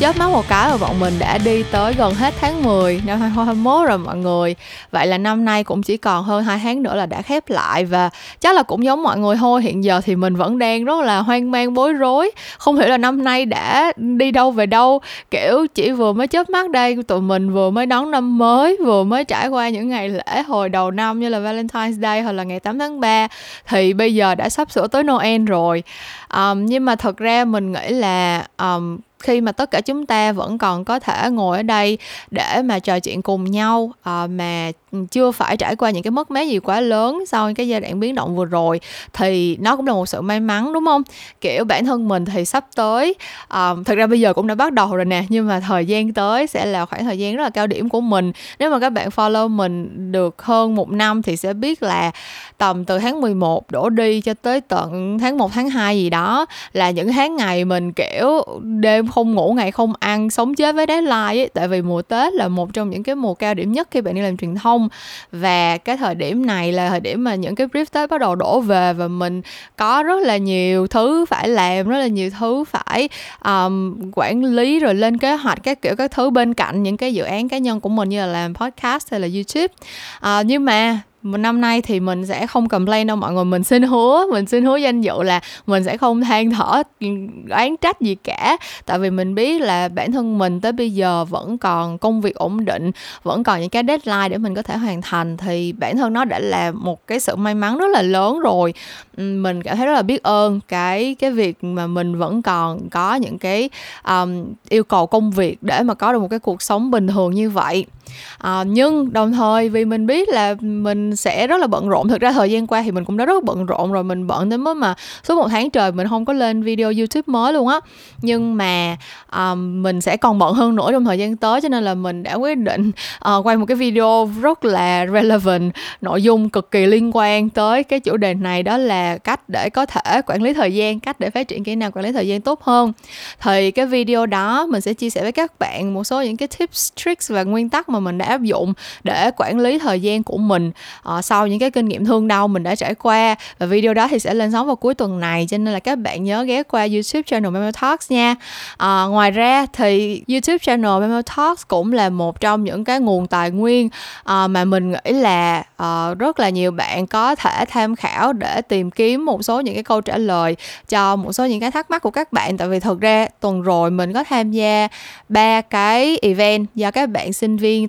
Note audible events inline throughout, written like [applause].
chớp mắt một cái và bọn mình đã đi tới gần hết tháng 10 năm 2021 rồi mọi người. Vậy là năm nay cũng chỉ còn hơn hai tháng nữa là đã khép lại và chắc là cũng giống mọi người thôi hiện giờ thì mình vẫn đang rất là hoang mang bối rối. Không hiểu là năm nay đã đi đâu về đâu kiểu chỉ vừa mới chớp mắt đây tụi mình vừa mới đón năm mới vừa mới trải qua những ngày lễ hồi đầu năm như là Valentine's Day hoặc là ngày 8 tháng 3 thì bây giờ đã sắp sửa tới Noel rồi. Um, nhưng mà thật ra mình nghĩ là um, khi mà tất cả chúng ta vẫn còn có thể ngồi ở đây để mà trò chuyện cùng nhau à, mà chưa phải trải qua những cái mất mát gì quá lớn sau cái giai đoạn biến động vừa rồi thì nó cũng là một sự may mắn đúng không? Kiểu bản thân mình thì sắp tới ờ, à, thật ra bây giờ cũng đã bắt đầu rồi nè nhưng mà thời gian tới sẽ là khoảng thời gian rất là cao điểm của mình. Nếu mà các bạn follow mình được hơn một năm thì sẽ biết là tầm từ tháng 11 đổ đi cho tới tận tháng 1 tháng 2 gì đó là những tháng ngày mình kiểu đêm không ngủ ngày không ăn sống chết với deadline ấy. Tại vì mùa Tết là một trong những cái mùa cao điểm nhất khi bạn đi làm truyền thông. Và cái thời điểm này là thời điểm mà những cái brief Tết bắt đầu đổ về và mình có rất là nhiều thứ phải làm rất là nhiều thứ phải um, quản lý rồi lên kế hoạch các kiểu các thứ bên cạnh những cái dự án cá nhân của mình như là làm podcast hay là YouTube. Uh, nhưng mà năm nay thì mình sẽ không complain đâu mọi người. Mình xin hứa mình xin hứa danh dự là mình sẽ không than thở oán trách gì cả. Tại vì mình biết là bản thân mình tới bây giờ vẫn còn công việc ổn định vẫn còn những cái deadline để mình có thể hoàn thành. Thì bản thân nó đã là một cái sự may mắn rất là lớn rồi. Mình cảm thấy rất là biết ơn cái cái việc mà mình vẫn còn có những cái um, yêu cầu công việc để mà có được một cái cuộc sống bình thường như vậy à, nhưng đồng thời vì mình biết là mình sẽ rất là bận rộn thực ra thời gian qua thì mình cũng đã rất bận rộn rồi mình bận đến mức mà suốt một tháng trời mình không có lên video youtube mới luôn á. Nhưng mà à, mình sẽ còn bận hơn nữa trong thời gian tới cho nên là mình đã quyết định à, quay một cái video rất là relevant nội dung cực kỳ liên quan tới cái chủ đề này đó là cách để có thể quản lý thời gian cách để phát triển kỹ năng quản lý thời gian tốt hơn. Thì cái video đó mình sẽ chia sẻ với các bạn một số những cái tips tricks và nguyên tắc mà mình đã áp dụng để quản lý thời gian của mình. Uh, sau những cái kinh nghiệm thương đau mình đã trải qua và video đó thì sẽ lên sóng vào cuối tuần này cho nên là các bạn nhớ ghé qua youtube channel Memo Talks nha. Uh, ngoài ra thì youtube channel Memo Talks cũng là một trong những cái nguồn tài nguyên uh, mà mình nghĩ là uh, rất là nhiều bạn có thể tham khảo để tìm kiếm một số những cái câu trả lời cho một số những cái thắc mắc của các bạn. Tại vì thực ra tuần rồi mình có tham gia ba cái event do các bạn sinh viên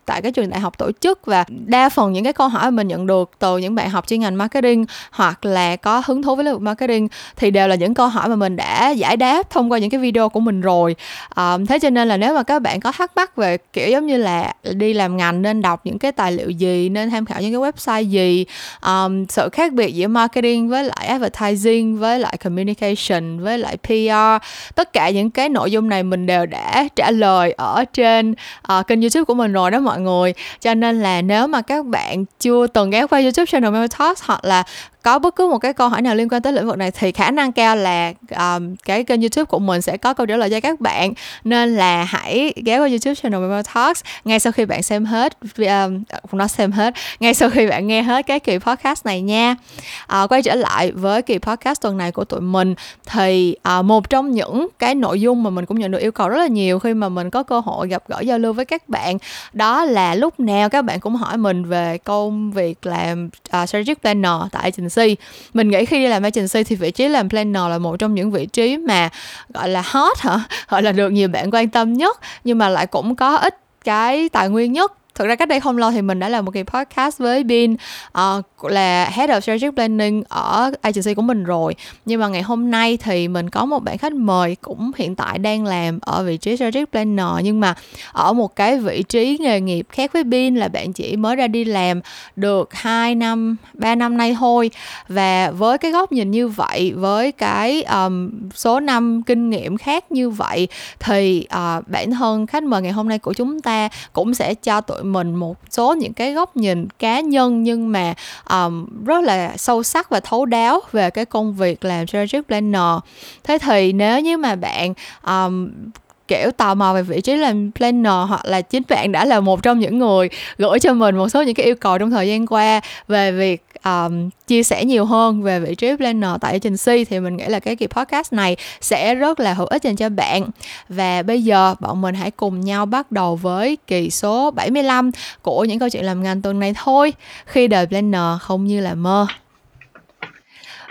tại cái trường đại học tổ chức và đa phần những cái câu hỏi mình nhận được từ những bạn học chuyên ngành marketing hoặc là có hứng thú với lĩnh vực marketing thì đều là những câu hỏi mà mình đã giải đáp thông qua những cái video của mình rồi. À, thế cho nên là nếu mà các bạn có thắc mắc về kiểu giống như là đi làm ngành nên đọc những cái tài liệu gì nên tham khảo những cái website gì um, sự khác biệt giữa marketing với lại advertising với lại communication với lại PR tất cả những cái nội dung này mình đều đã trả lời ở trên uh, kênh youtube của mình rồi đó mọi người. Cho nên là nếu mà các bạn chưa từng ghé qua youtube channel Mel Talks hoặc là có bất cứ một cái câu hỏi nào liên quan tới lĩnh vực này thì khả năng cao là um, cái kênh youtube của mình sẽ có câu trả lời cho các bạn. Nên là hãy ghé qua youtube channel Memo Talks ngay sau khi bạn xem hết um, nó nói xem hết ngay sau khi bạn nghe hết cái kỳ podcast này nha. Uh, quay trở lại với kỳ podcast tuần này của tụi mình thì uh, một trong những cái nội dung mà mình cũng nhận được yêu cầu rất là nhiều khi mà mình có cơ hội gặp gỡ giao lưu với các bạn đó là lúc nào các bạn cũng hỏi mình về công việc làm uh, strategic planner tại trình agency mình nghĩ khi đi làm agency thì vị trí làm planner là một trong những vị trí mà, gọi là, hot hả? Gọi là được nhiều bạn quan tâm nhất, nhưng mà lại cũng có ít cái tài nguyên nhất thực ra cách đây không lâu thì mình đã làm một kỳ podcast với Bin uh, là Head of Strategic Planning ở agency của mình rồi. Nhưng mà ngày hôm nay thì mình có một bạn khách mời cũng hiện tại đang làm ở vị trí Strategic Planner. Nhưng mà ở một cái vị trí nghề nghiệp khác với Bin là bạn chỉ mới ra đi làm được 2 năm 3 năm nay thôi. Và với cái góc nhìn như vậy với cái um, số năm kinh nghiệm khác như vậy thì uh, bản thân khách mời ngày hôm nay của chúng ta cũng sẽ cho tụi mình một số những cái góc nhìn cá nhân nhưng mà um, rất là sâu sắc và thấu đáo về cái công việc làm strategic planner. Thế thì nếu như mà bạn um, kiểu tò mò về vị trí làm planner hoặc là chính bạn đã là một trong những người gửi cho mình một số những cái yêu cầu trong thời gian qua về việc um, chia sẻ nhiều hơn về vị trí planner tại trình si thì mình nghĩ là cái kỳ podcast này sẽ rất là hữu ích dành cho bạn. Và bây giờ bọn mình hãy cùng nhau bắt đầu với kỳ số 75 của những câu chuyện làm ngành tuần này thôi. Khi đời planner không như là mơ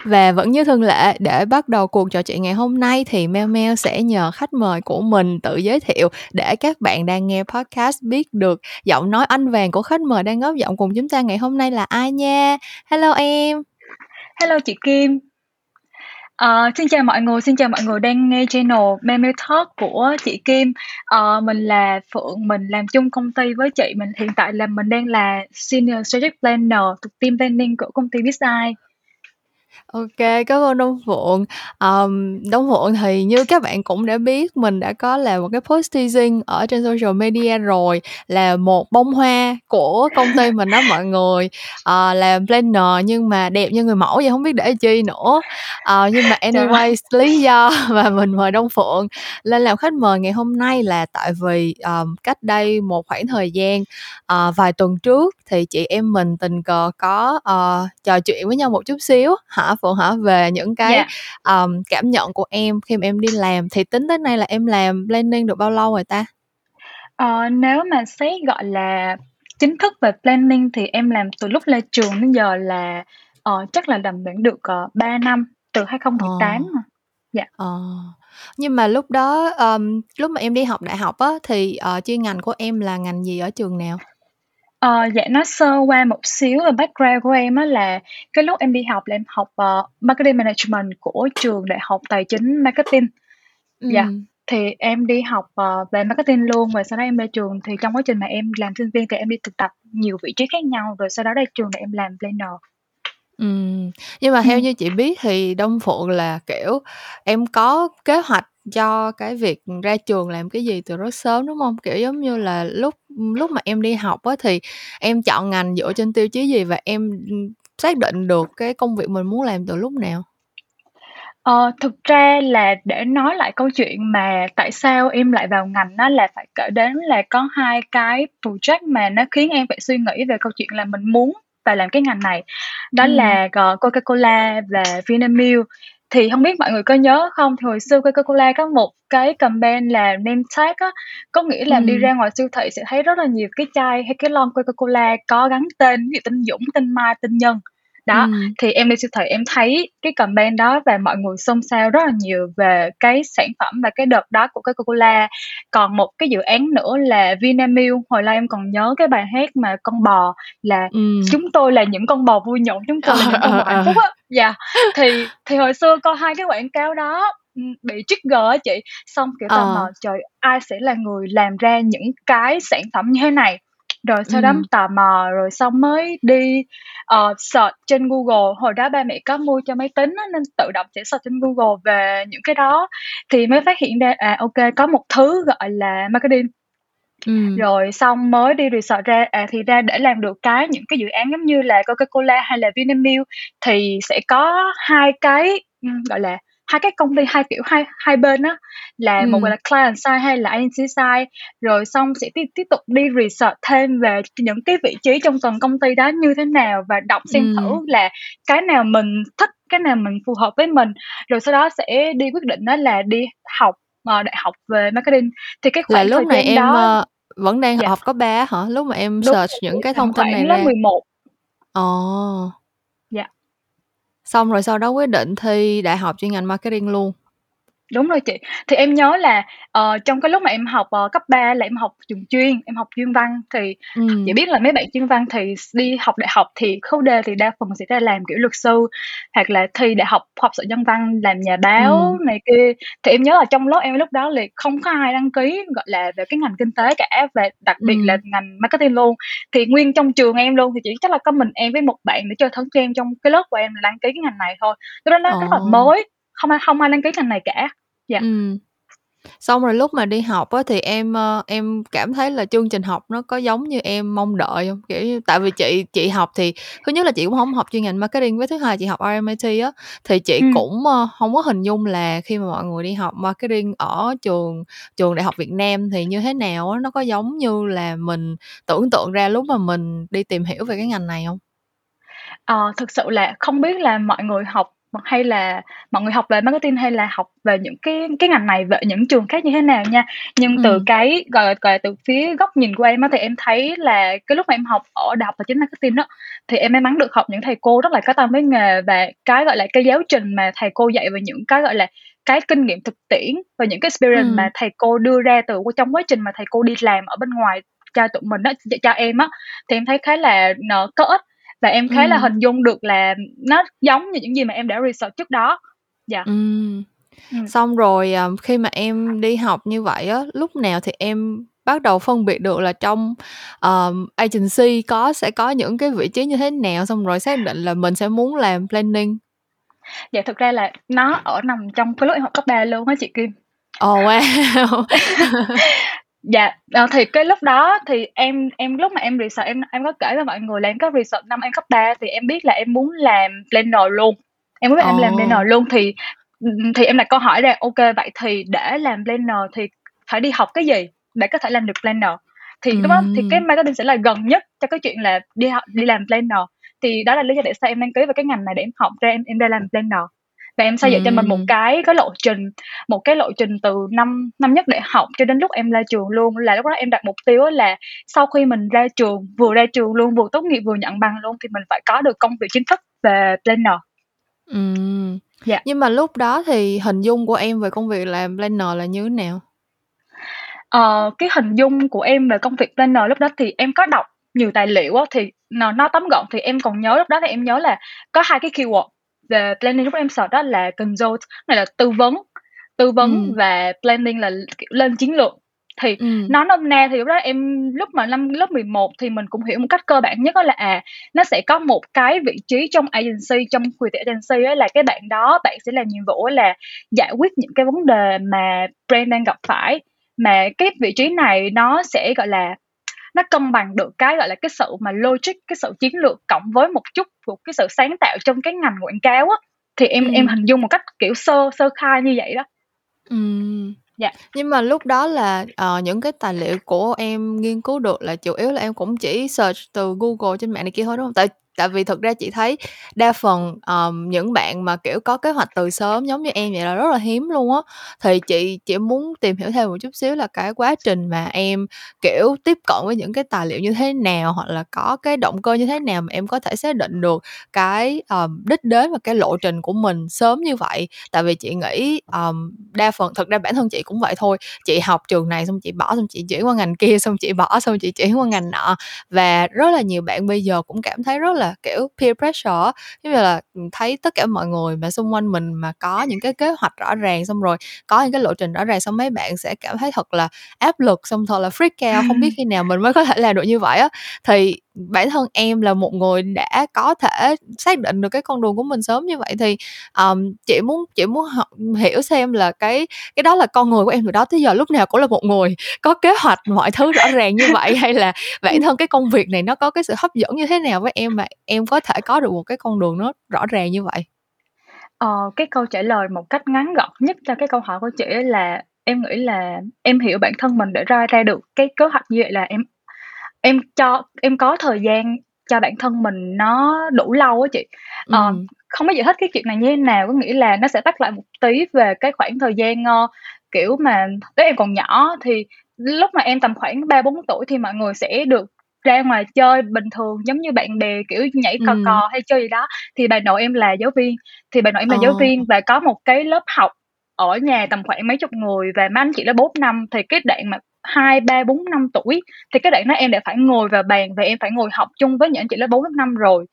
và vẫn như thường lệ, để bắt đầu cuộc trò chuyện ngày hôm nay thì Mel Mel sẽ nhờ khách mời của mình tự giới thiệu để các bạn đang nghe podcast biết được giọng nói anh vàng của khách mời đang góp giọng cùng chúng ta ngày hôm nay là ai nha. Hello em. Hello chị Kim. Uh, xin chào mọi người, xin chào mọi người đang nghe channel Memo Talk của chị Kim. Uh, mình là Phượng, mình làm chung công ty với chị. Mình hiện tại là mình đang là Senior Strategic Planner thuộc team planning của công ty BizEye. OK, cảm ơn Đông Phượng. Ờm, Đông Phượng thì như các bạn cũng đã biết mình đã có làm một cái post teasing ở trên social media rồi, là một bông hoa của công ty mình đó mọi người. Ờ, làm planner nhưng mà đẹp như người mẫu vậy không biết để chi nữa. Ờ, nhưng mà anyways, lý do [laughs] mà mình mời Đông Phượng lên làm khách mời ngày hôm nay là tại vì, ờm, cách đây một khoảng thời gian, ờ, vài tuần trước thì chị em mình tình cờ có, ờ, trò chuyện với nhau một chút xíu hả Phượng hả? Về những cái, Dạ. ờm, cảm nhận của em khi mà em đi làm, thì tính tới nay là em làm planning được bao lâu rồi ta? Ờ, nếu mà xét, gọi là, chính thức về planning thì em làm từ lúc ra trường đến giờ là, ờ, chắc là làm khoảng được, ờ, 3 năm, từ 2018 Ờ. mà. Dạ. Ờ, nhưng mà lúc đó, ờm, lúc mà em đi học đại học á, thì, ờ, chuyên ngành của em là ngành gì ở trường nào? Ờ, dạ, nói sơ qua một xíu về background của em á là cái lúc em đi học là em học, ờ, Marketing Management của trường Đại học Tài chính Marketing. Dạ, Ừm. thì em đi học, ờ, về marketing luôn, và sau đó em ra trường thì trong quá trình mà em làm sinh viên thì em đi thực tập nhiều vị trí khác nhau, rồi sau đó ra trường thì em làm planner. Ừm, nhưng mà theo Ừm. như chị biết thì Đông Phượng là, kiểu, em có kế hoạch cho cái việc ra trường làm cái gì từ rất sớm, đúng hông? Kiểu, giống như là, lúc lúc mà em đi học á thì em chọn ngành dựa trên tiêu chí gì và em, ừm, xác định được cái công việc mình muốn làm từ lúc nào? Ờ, thực ra là để nói lại câu chuyện mà tại sao em lại vào ngành á là phải kể đến là có hai cái project mà nó khiến em phải suy nghĩ về câu chuyện là mình muốn vào làm cái ngành này. Đó Ừm. là, ờ, Coca-Cola và Vinamilk. Thì hông biết mọi người có nhớ không? Thì hồi xưa Coca-Cola có một cái campaign là name tag á, có nghĩa là đi Ừm. ra ngoài siêu thị sẽ thấy rất là nhiều cái chai hay cái lon Coca-Cola có gắn tên, ví dụ tên Dũng, tên Mai, tên Nhân. Đó, Ừm. thì em đi siêu thị em thấy cái campaign đó và mọi người xôn xao rất là nhiều về cái sản phẩm và cái đợt đó của Coca-Cola. Còn một cái dự án nữa là Vinamilk, hồi lâu em còn nhớ cái bài hát mà con bò là Ừm. "Chúng tôi là những con bò vui nhộn, chúng tôi là những con bò hạnh phúc" á. Yeah, [laughs] thì thì hồi xưa coi hai cái quảng cáo đó, ừm, bị trigger á chị, xong, kiểu, tò mò, Ờ. trời, ai sẽ là người làm ra những cái sản phẩm như thế này? Rồi sau đó Ừm. tò mò rồi xong mới đi, ờ, search trên Google, hồi đó ba mẹ có mua cho máy tính á nên tự động sẽ search trên Google về những cái đó, thì mới phát hiện ra, à, kê, có một thứ gọi là marketing. Ừm. Rồi xong mới đi research ra, à, thì ra để làm được cái những cái dự án giống như là Coca-Cola hay là Vinamilk thì sẽ có hai cái, ừm, gọi là, hai cái công ty, hai kiểu, hai hai bên á, là một gọi Ừm. là client side hay là agency side. Rồi xong sẽ tiếp tiếp tục đi research thêm về những cái vị trí trong toàn công ty đó như thế nào và đọc xem thử Ừm. là cái nào mình thích, cái nào mình phù hợp với mình, rồi sau đó sẽ đi quyết định á là đi học, ờ, đại học về marketing. Thì cái Là khoảng lúc thời này em, đó ơ, vẫn đang dạ. học cấp 3 á hả? Lúc mà em Đúng search những cái thông tin này ra? 11. Ồ. Dạ. Xong rồi sau đó quyết định thi đại học chuyên ngành marketing luôn? Đúng rồi chị. Thì em nhớ là, ờ, trong cái lúc mà em học, ờ, cấp 3 là em học trường chuyên, em học chuyên Văn, thì chị Ừm. biết là mấy bạn chuyên Văn thì s đi học đại học thì khối D thì đa phần sẽ ra làm, kiểu, luật sư, hoặc là thi đại học khoa học xã nhân văn, làm nhà báo Ừm. này kia. Thì em nhớ là trong lớp em lúc đó là không có ai đăng ký, gọi là, về cái ngành kinh tế cả, và đặc biệt là Ừm. ngành marketing luôn. Thì nguyên trong trường em luôn thì chỉ chắc là có mình em với một bạn nữa chơi thân em trong cái lớp của em là đăng ký cái ngành này thôi. Lúc đó nó rất là Ồ. mới, không ai không ai đăng ký ngành này cả. Dạ. Ừm. Xong rồi lúc mà đi học á thì em, ơ, em cảm thấy là chương trình học nó có giống như em mong đợi hông? Kiểu như, tại vì chị chị học thì thứ nhất là chị cũng hổng học chuyên ngành marketing, với thứ hai chị học RMIT á, thì chị Ừm. cũng, ơ, hông có hình dung là khi mà mọi người đi học marketing ở trường trường đại học Việt Nam thì như thế nào á, nó có giống như là mình tưởng tượng ra lúc mà mình đi tìm hiểu về cái ngành này hông? Ờ, thực sự là không biết là mọi người học hay là mọi người học về marketing hay là học về những cái cái ngành này về những trường khác như thế nào nha. Nhưng từ Ừm. cái, gọi là, gọi là, từ phía góc nhìn của em á, thì em thấy là cái lúc mà em học ở Đại học Tài chính Marketing á, thì em may mắn được học những thầy cô rất là có tâm với nghề và cái, gọi là, cái giáo trình mà thầy cô dạy về những cái, gọi là, cái kinh nghiệm thực tiễn và những cái experience mà Ừm. thầy cô đưa ra từ trong quá trình mà thầy cô đi làm ở bên ngoài cho tụi mình ch cho em á, thì em thấy khá là n có ích và em khá là Ừm. hình dung được là nó giống như những gì mà em đã research trước đó. Dạ. Ừm. Ừm. Xong rồi, ờ, khi mà em đi học như vậy á, lúc nào thì em bắt đầu phân biệt được là trong, ờm, agency có sẽ có những cái vị trí như thế nào, xong rồi xác định là mình sẽ muốn làm planning? Dạ, thực ra là nó ở nằm trong cái lúc em học cấp 3 luôn á chị Kim. Ồ, wow! [laughs] Dạ, ờ, thì cái lúc đó thì em em lúc mà em research em em có kể với mọi người là em có research năm em cấp 3 thì em biết là em muốn làm planner luôn, em muốn là em làm planner luôn thì, ừm, thì em đặt câu hỏi ra, kê, vậy thì để làm planner thì phải đi học cái gì để có thể làm được planner? Thì lúc đó thì cái Ừm. marketing sẽ là gần nhất cho cái chuyện là đi học đi làm planner. Thì đó là lý do tại sao em đăng ký vào cái ngành này để em học ra em em ra làm planner. Và em xây dựng cho mình một cái cái lộ trình, một cái lộ trình từ năm năm nhất đại học cho đến lúc em ra trường luôn, là lúc đó em đặt mục tiêu là sau khi mình ra trường, vừa ra trường luôn, vừa tốt nghiệp, vừa nhận bằng luôn thì mình phải có được công việc chính thức về planner. Ừm. Dạ. Nhưng mà lúc đó thì hình dung của em về công việc làm planner là như thế nào? Ờ, cái hình dung của em về công việc planner lúc đó thì em có đọc nhiều tài liệu á, thì n nói tóm gọn thì em còn nhớ lúc đó thì em nhớ là có 2 cái keyword về planning lúc đó em search đó là consult, này là tư vấn tư vấn Ừm. và planning là, kiểu, lên chiến lược. Thì Ừm. nói nôm na thì lúc đó em lúc mà năm lớp 11 thì mình cũng hiểu một cách cơ bản nhất á là, à, nó sẽ có một cái vị trí trong agency, trong creative agency á là cái bạn đó bạn sẽ làm nhiệm vụ là giải quyết những cái vấn đề mà brand đang gặp phải. Mà cái vị trí này nó sẽ, gọi là, nó cân bằng được cái, gọi là, cái sự mà logic, cái sự chiến lược cộng với một chút của cái sự sáng tạo trong cái ngành quảng cáo á. Thì em em Ừm. hình dung một cách, kiểu, sơ sơ khai như vậy đó. Ừm. Dạ. Nhưng mà lúc đó là, ờ, những cái tài liệu của em nghiên cứu được là chủ yếu là em cũng chỉ search từ Google trên mạng này kia thôi, đúng hông? Tại tại vì thực ra chị thấy đa phần, um, những bạn mà, kiểu, có kế hoạch từ sớm giống như em vậy là rất là hiếm luôn á. Thì chị chỉ muốn tìm hiểu thêm một chút xíu là cái quá trình mà em, kiểu, tiếp cận với những cái tài liệu như thế nào, hoặc là có cái động cơ như thế nào mà em có thể xác định được cái, um, đích đến và cái lộ trình của mình sớm như vậy. Tại vì chị nghĩ, um, đa phần thực ra bản thân chị cũng vậy thôi, chị học trường này xong chị bỏ, xong chị chuyển qua ngành kia, xong chị bỏ, xong chị chuyển qua ngành nọ. Và rất là nhiều bạn bây giờ cũng cảm thấy rất là, kiểu, peer pressure giống như là, thấy tất cả mọi người mà xung quanh mình mà có những cái kế hoạch rõ ràng, xong rồi có những cái lộ trình rõ ràng, xong mấy bạn sẽ cảm thấy thật là áp lực, xong thật là freak out, không biết [laughs] khi nào mình mới có thể làm được như vậy á. Thì bản thân em là một người đã có thể xác định được cái con đường của mình sớm như vậy thì, um, chị muốn chị muốn hiểu xem là cái cái đó là con người của em từ đó tới giờ lúc nào cũng là một người có kế hoạch mọi thứ rõ ràng như vậy, hay là bản thân cái công việc này nó có cái sự hấp dẫn như thế nào với em mà em có thể có được một cái con đường nó rõ ràng như vậy? Ờ, cái câu trả lời một cách ngắn gọn nhất cho cái câu hỏi của chị là em nghĩ là em hiểu bản thân mình để ra ra được cái kế hoạch như vậy là em em cho em có thời gian cho bản thân mình nó đủ lâu á chị. Ờ, Ừm. không biết giải thích cái chuyện này như thế nào, có nghĩa là nó sẽ tách lại một tí về cái khoảng thời gian, ơ, kiểu mà lúc em còn nhỏ thì lúc mà em tầm khoảng 3-4 tuổi thì mọi người sẽ được ra ngoài chơi bình thường giống như bạn bè, kiểu, nhảy cò Ừm. cò hay chơi gì đó. Thì bà nội em là giáo viên, thì bà nội em là giáo Ờ. viên và có một cái lớp học ở nhà tầm khoảng mấy chục người và mấy anh chị lớp 4 năm, thì cái đoạn mà 2, 3, 4 năm tuổi thì cái đoạn đó em đã phải ngồi vào bàn và em phải ngồi học chung với những anh chị lớp 4, lớp 5 rồi.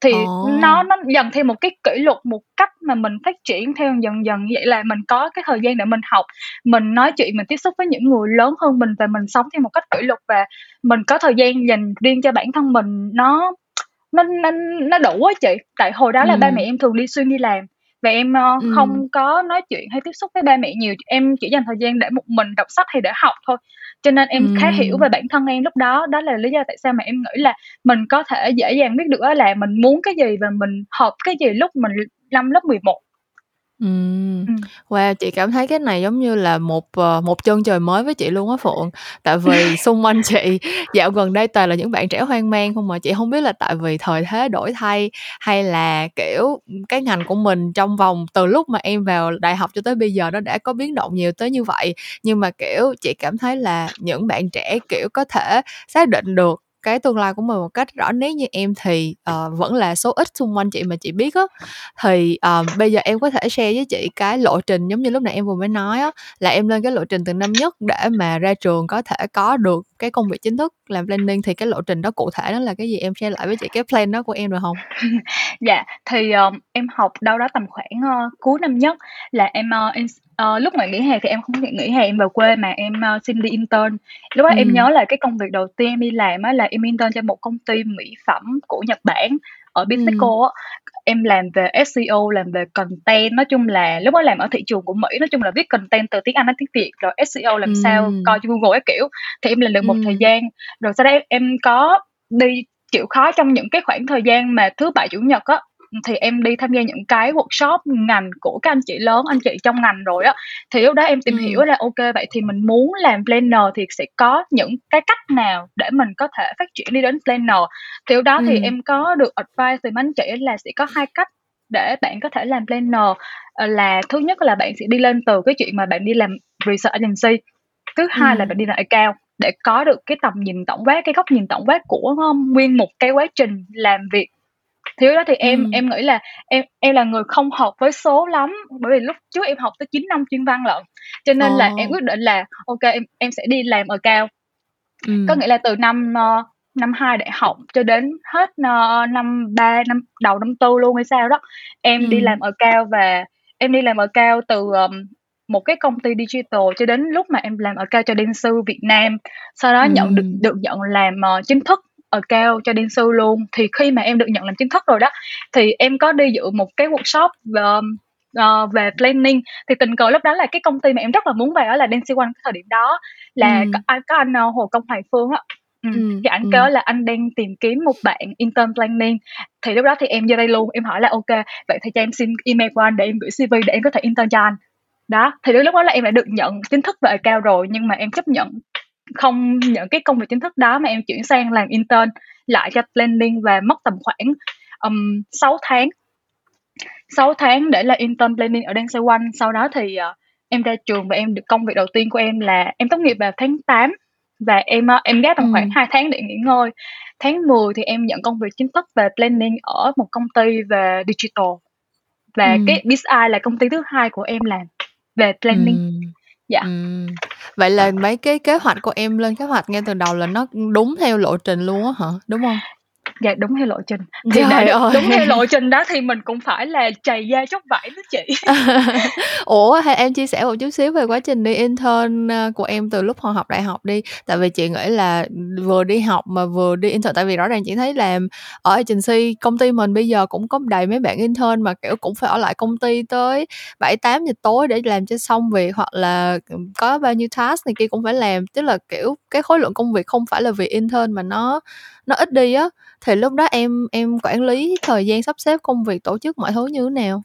Thì nó Ồ! nó dần theo một cái kỷ luật, một cách mà mình phát triển theo dần dần như vậy là mình có cái thời gian để mình học, mình nói chuyện, mình tiếp xúc với những người lớn hơn mình và mình sống theo một cách kỷ luật và mình có thời gian dành riêng cho bản thân mình nó nó nó nó đủ á chị. Tại hồi đó là ba mẹ em thường đi xuyên đi làm, và em uh, ừ. không có nói chuyện hay tiếp xúc với ba mẹ nhiều em chỉ dành thời gian để một mình đọc sách hay để học thôi cho nên em ừ. khá hiểu về bản thân em lúc đó đó là lý do tại sao mà em nghĩ là mình có thể dễ dàng biết được là mình muốn cái gì và mình hợp cái gì lúc mình năm lớp 11 Ừm. Ừm. Wow, chị cảm thấy cái này giống như là một, ờ, một chân trời mới với chị luôn á Phượng. Tại vì [laughs] xung quanh chị dạo gần đây toàn là những bạn trẻ hoang mang không mà. Chị không biết là tại vì thời thế đổi thay hay là, kiểu, cái ngành của mình trong vòng từ lúc mà em vào đại học cho tới bây giờ nó đã có biến động nhiều tới như vậy. Nhưng mà, kiểu, chị cảm thấy là những bạn trẻ, kiểu, có thể xác định được cái tương lai của mình một cách rõ nét như em thì uh, vẫn là số ít xung quanh chị mà chị biết á. Thì uh, bây giờ em có thể share với chị cái lộ trình giống như lúc nãy em vừa mới nói á là em lên cái lộ trình từ năm nhất để mà ra trường có thể có được cái công việc chính thức làm planning thì cái lộ trình đó cụ thể đó là cái gì em share lại với chị cái plan đó của em được không? [laughs] dạ thì um, em học đâu đó tầm khoảng uh, cuối năm nhất là em, uh, em uh, lúc mà nghỉ hè thì em không nghỉ hè em về quê mà em uh, xin đi intern lúc đó ừ. em nhớ là cái công việc đầu tiên em đi làm á là em intern cho một công ty mỹ phẩm của Nhật Bản ở Bisseco ừ. em làm về SEO làm về content nói chung là lúc đó làm ở thị trường của Mỹ nói chung là viết content từ tiếng Anh đến tiếng Việt rồi SEO làm ừ. sao coi cho Google cái kiểu thì em làm được một ừ. thời gian rồi sau đó em, em có đi chịu khó trong những cái khoảng thời gian mà thứ bảy chủ nhật á thì em đi tham gia những cái workshop ngành của các anh chị lớn anh chị trong ngành rồi á thì lúc đó em tìm ừ. hiểu là ok vậy thì mình muốn làm planner thì sẽ có những cái cách nào để mình có thể phát triển đi đến planner thì lúc đó ừ. thì em có được advice từ anh chị là sẽ có hai cách để bạn có thể làm planner ờ, là thứ nhất là bạn sẽ đi lên từ cái chuyện mà bạn đi làm research agency thứ hai ừ. là bạn đi làm account để có được cái tầm nhìn tổng quát cái góc nhìn tổng quát của um, nguyên một cái quá trình làm việc thì đó thì em ừ. em nghĩ là em em là người không hợp với số lắm bởi vì lúc trước em học tới 9 năm chuyên văn lận cho nên oh. là em quyết định là ok em em sẽ đi làm ở cao ừ. có nghĩa là từ năm uh, năm hai đại học cho đến hết uh, năm ba năm đầu năm tư luôn hay sao đó em ừ. đi làm ở cao và em đi làm ở cao từ um, một cái công ty digital cho đến lúc mà em làm ở cao cho đen sư Việt Nam sau đó ừ. nhận được được nhận làm uh, chính thức ở cao cho đen sư luôn thì khi mà em được nhận làm chính thức rồi đó thì em có đi dự một cái workshop uh, uh, về planning thì tình cờ lúc đó là cái công ty mà em rất là muốn vào đó là Dancy One cái thời điểm đó là ừ. có, có anh uh, Hồ Công Hoài Phương á Ừ. ừ. thì anh ừ. kêu là anh đang tìm kiếm một bạn intern planning thì lúc đó thì em vô đây luôn em hỏi là ok vậy thì cho em xin email của anh để em gửi cv để em có thể intern cho anh đó thì lúc đó là em đã được nhận chính thức về cao rồi nhưng mà em chấp nhận không nhận cái công việc chính thức đó mà em chuyển sang làm intern lại cho planning và mất tầm khoảng um, 6 tháng 6 tháng để là intern planning ở Dance One sau đó thì uh, em ra trường và em được công việc đầu tiên của em là em tốt nghiệp vào tháng 8 và em uh, em ghé tầm khoảng ừ. 2 tháng để nghỉ ngơi tháng 10 thì em nhận công việc chính thức về planning ở một công ty về digital và ừ. cái BizEye là công ty thứ hai của em làm về planning ừ. Dạ. Ừ. vậy là mấy cái kế hoạch của em lên kế hoạch ngay từ đầu là nó đúng theo lộ trình luôn á hả? Đúng không dạ đúng theo lộ trình. Thì Trời ơi. đúng theo lộ trình đó thì mình cũng phải là chày da chóc vải đó chị. [laughs] Ủa hay em chia sẻ một chút xíu về quá trình đi intern ờ, của em từ lúc hồi học đại học đi. Tại vì chị nghĩ là vừa đi học mà vừa đi intern tại vì rõ ràng chị thấy làm ở agency công ty mình bây giờ cũng có đầy mấy bạn intern mà kiểu cũng phải ở lại công ty tới bảy tám giờ tối để làm cho xong việc hoặc là có bao nhiêu task này kia cũng phải làm. Tức là kiểu cái khối lượng công việc không phải là vì intern mà nó nó ít đi á thì lúc đó em em quản lý thời gian sắp xếp công việc tổ chức mọi thứ như thế nào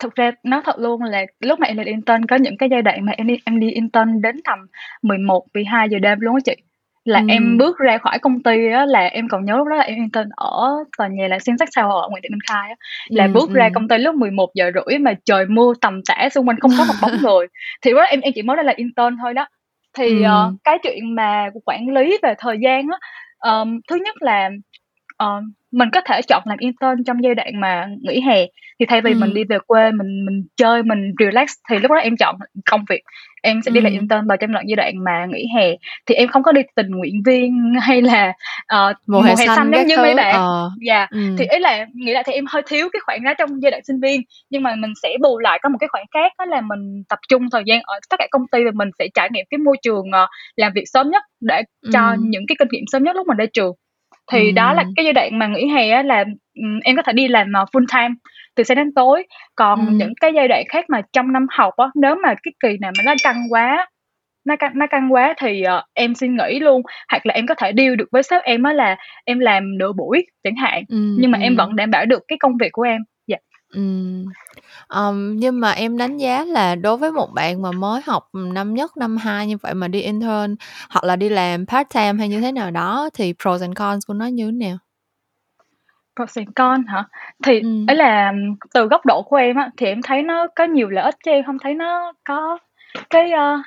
thực ra nói thật luôn là lúc mà em lên intern có những cái giai đoạn mà em đi em đi intern đến tầm 11 12 giờ đêm luôn á chị là ừ. em bước ra khỏi công ty á là em còn nhớ lúc đó là em intern ở tòa nhà là Sensex Tower ở Nguyễn Thị Minh Khai á là ừ, bước ừ. ra công ty lúc 11 giờ rưỡi mà trời mưa tầm tã xung quanh không có một bóng [laughs] người thì lúc đó em em chỉ mới đây là intern thôi đó thì ừ. uh, cái chuyện mà quản lý về thời gian á um, thứ nhất là uh, mình có thể chọn làm intern trong giai đoạn mà nghỉ hè. Thì thay vì ừ. mình đi về quê mình mình chơi mình relax thì lúc đó em chọn công việc. Em sẽ đi làm intern vào trong đoạn giai đoạn mà nghỉ hè. Thì em không có đi tình nguyện viên [laughs] hay là uh, mùa, hè, hè xanh giống như mấy bạn. Ờ. dạ. Ừ. thì ý là nghĩ lại thì em hơi thiếu cái khoảng đó trong giai đoạn sinh viên. Nhưng mà mình sẽ bù lại có một cái khoảng khác đó là mình tập trung thời gian ở tất cả công ty và mình sẽ trải nghiệm cái môi trường uh, làm việc sớm nhất để cho ừ. những cái kinh nghiệm sớm nhất lúc mình ra trường thì ừ. đó là cái giai đoạn mà nghỉ hè á là um, em có thể đi làm uh, full time từ sáng đến tối. Còn Ừm. những cái giai đoạn khác mà trong năm học á, nếu mà cái kỳ nào mà nó căng quá nó căng nó căng quá thì, ờ, em xin nghỉ luôn, hoặc là em có thể deal được với sếp em á là em làm nửa buổi chẳng hạn, Ừm, nhưng mà em vẫn đảm bảo được cái công việc của em. Ừm. Ờm, nhưng mà em đánh giá là đối với một bạn mà mới học, năm nhất, năm hai như vậy mà đi intern hoặc là đi làm part-time hay như thế nào đó thì pros and cons của nó như thế nào? Pros and cons hả? Thì Ừm. ý là từ góc độ của em á, thì em thấy nó có nhiều lợi ích chứ em hông thấy nó có cái, ơ,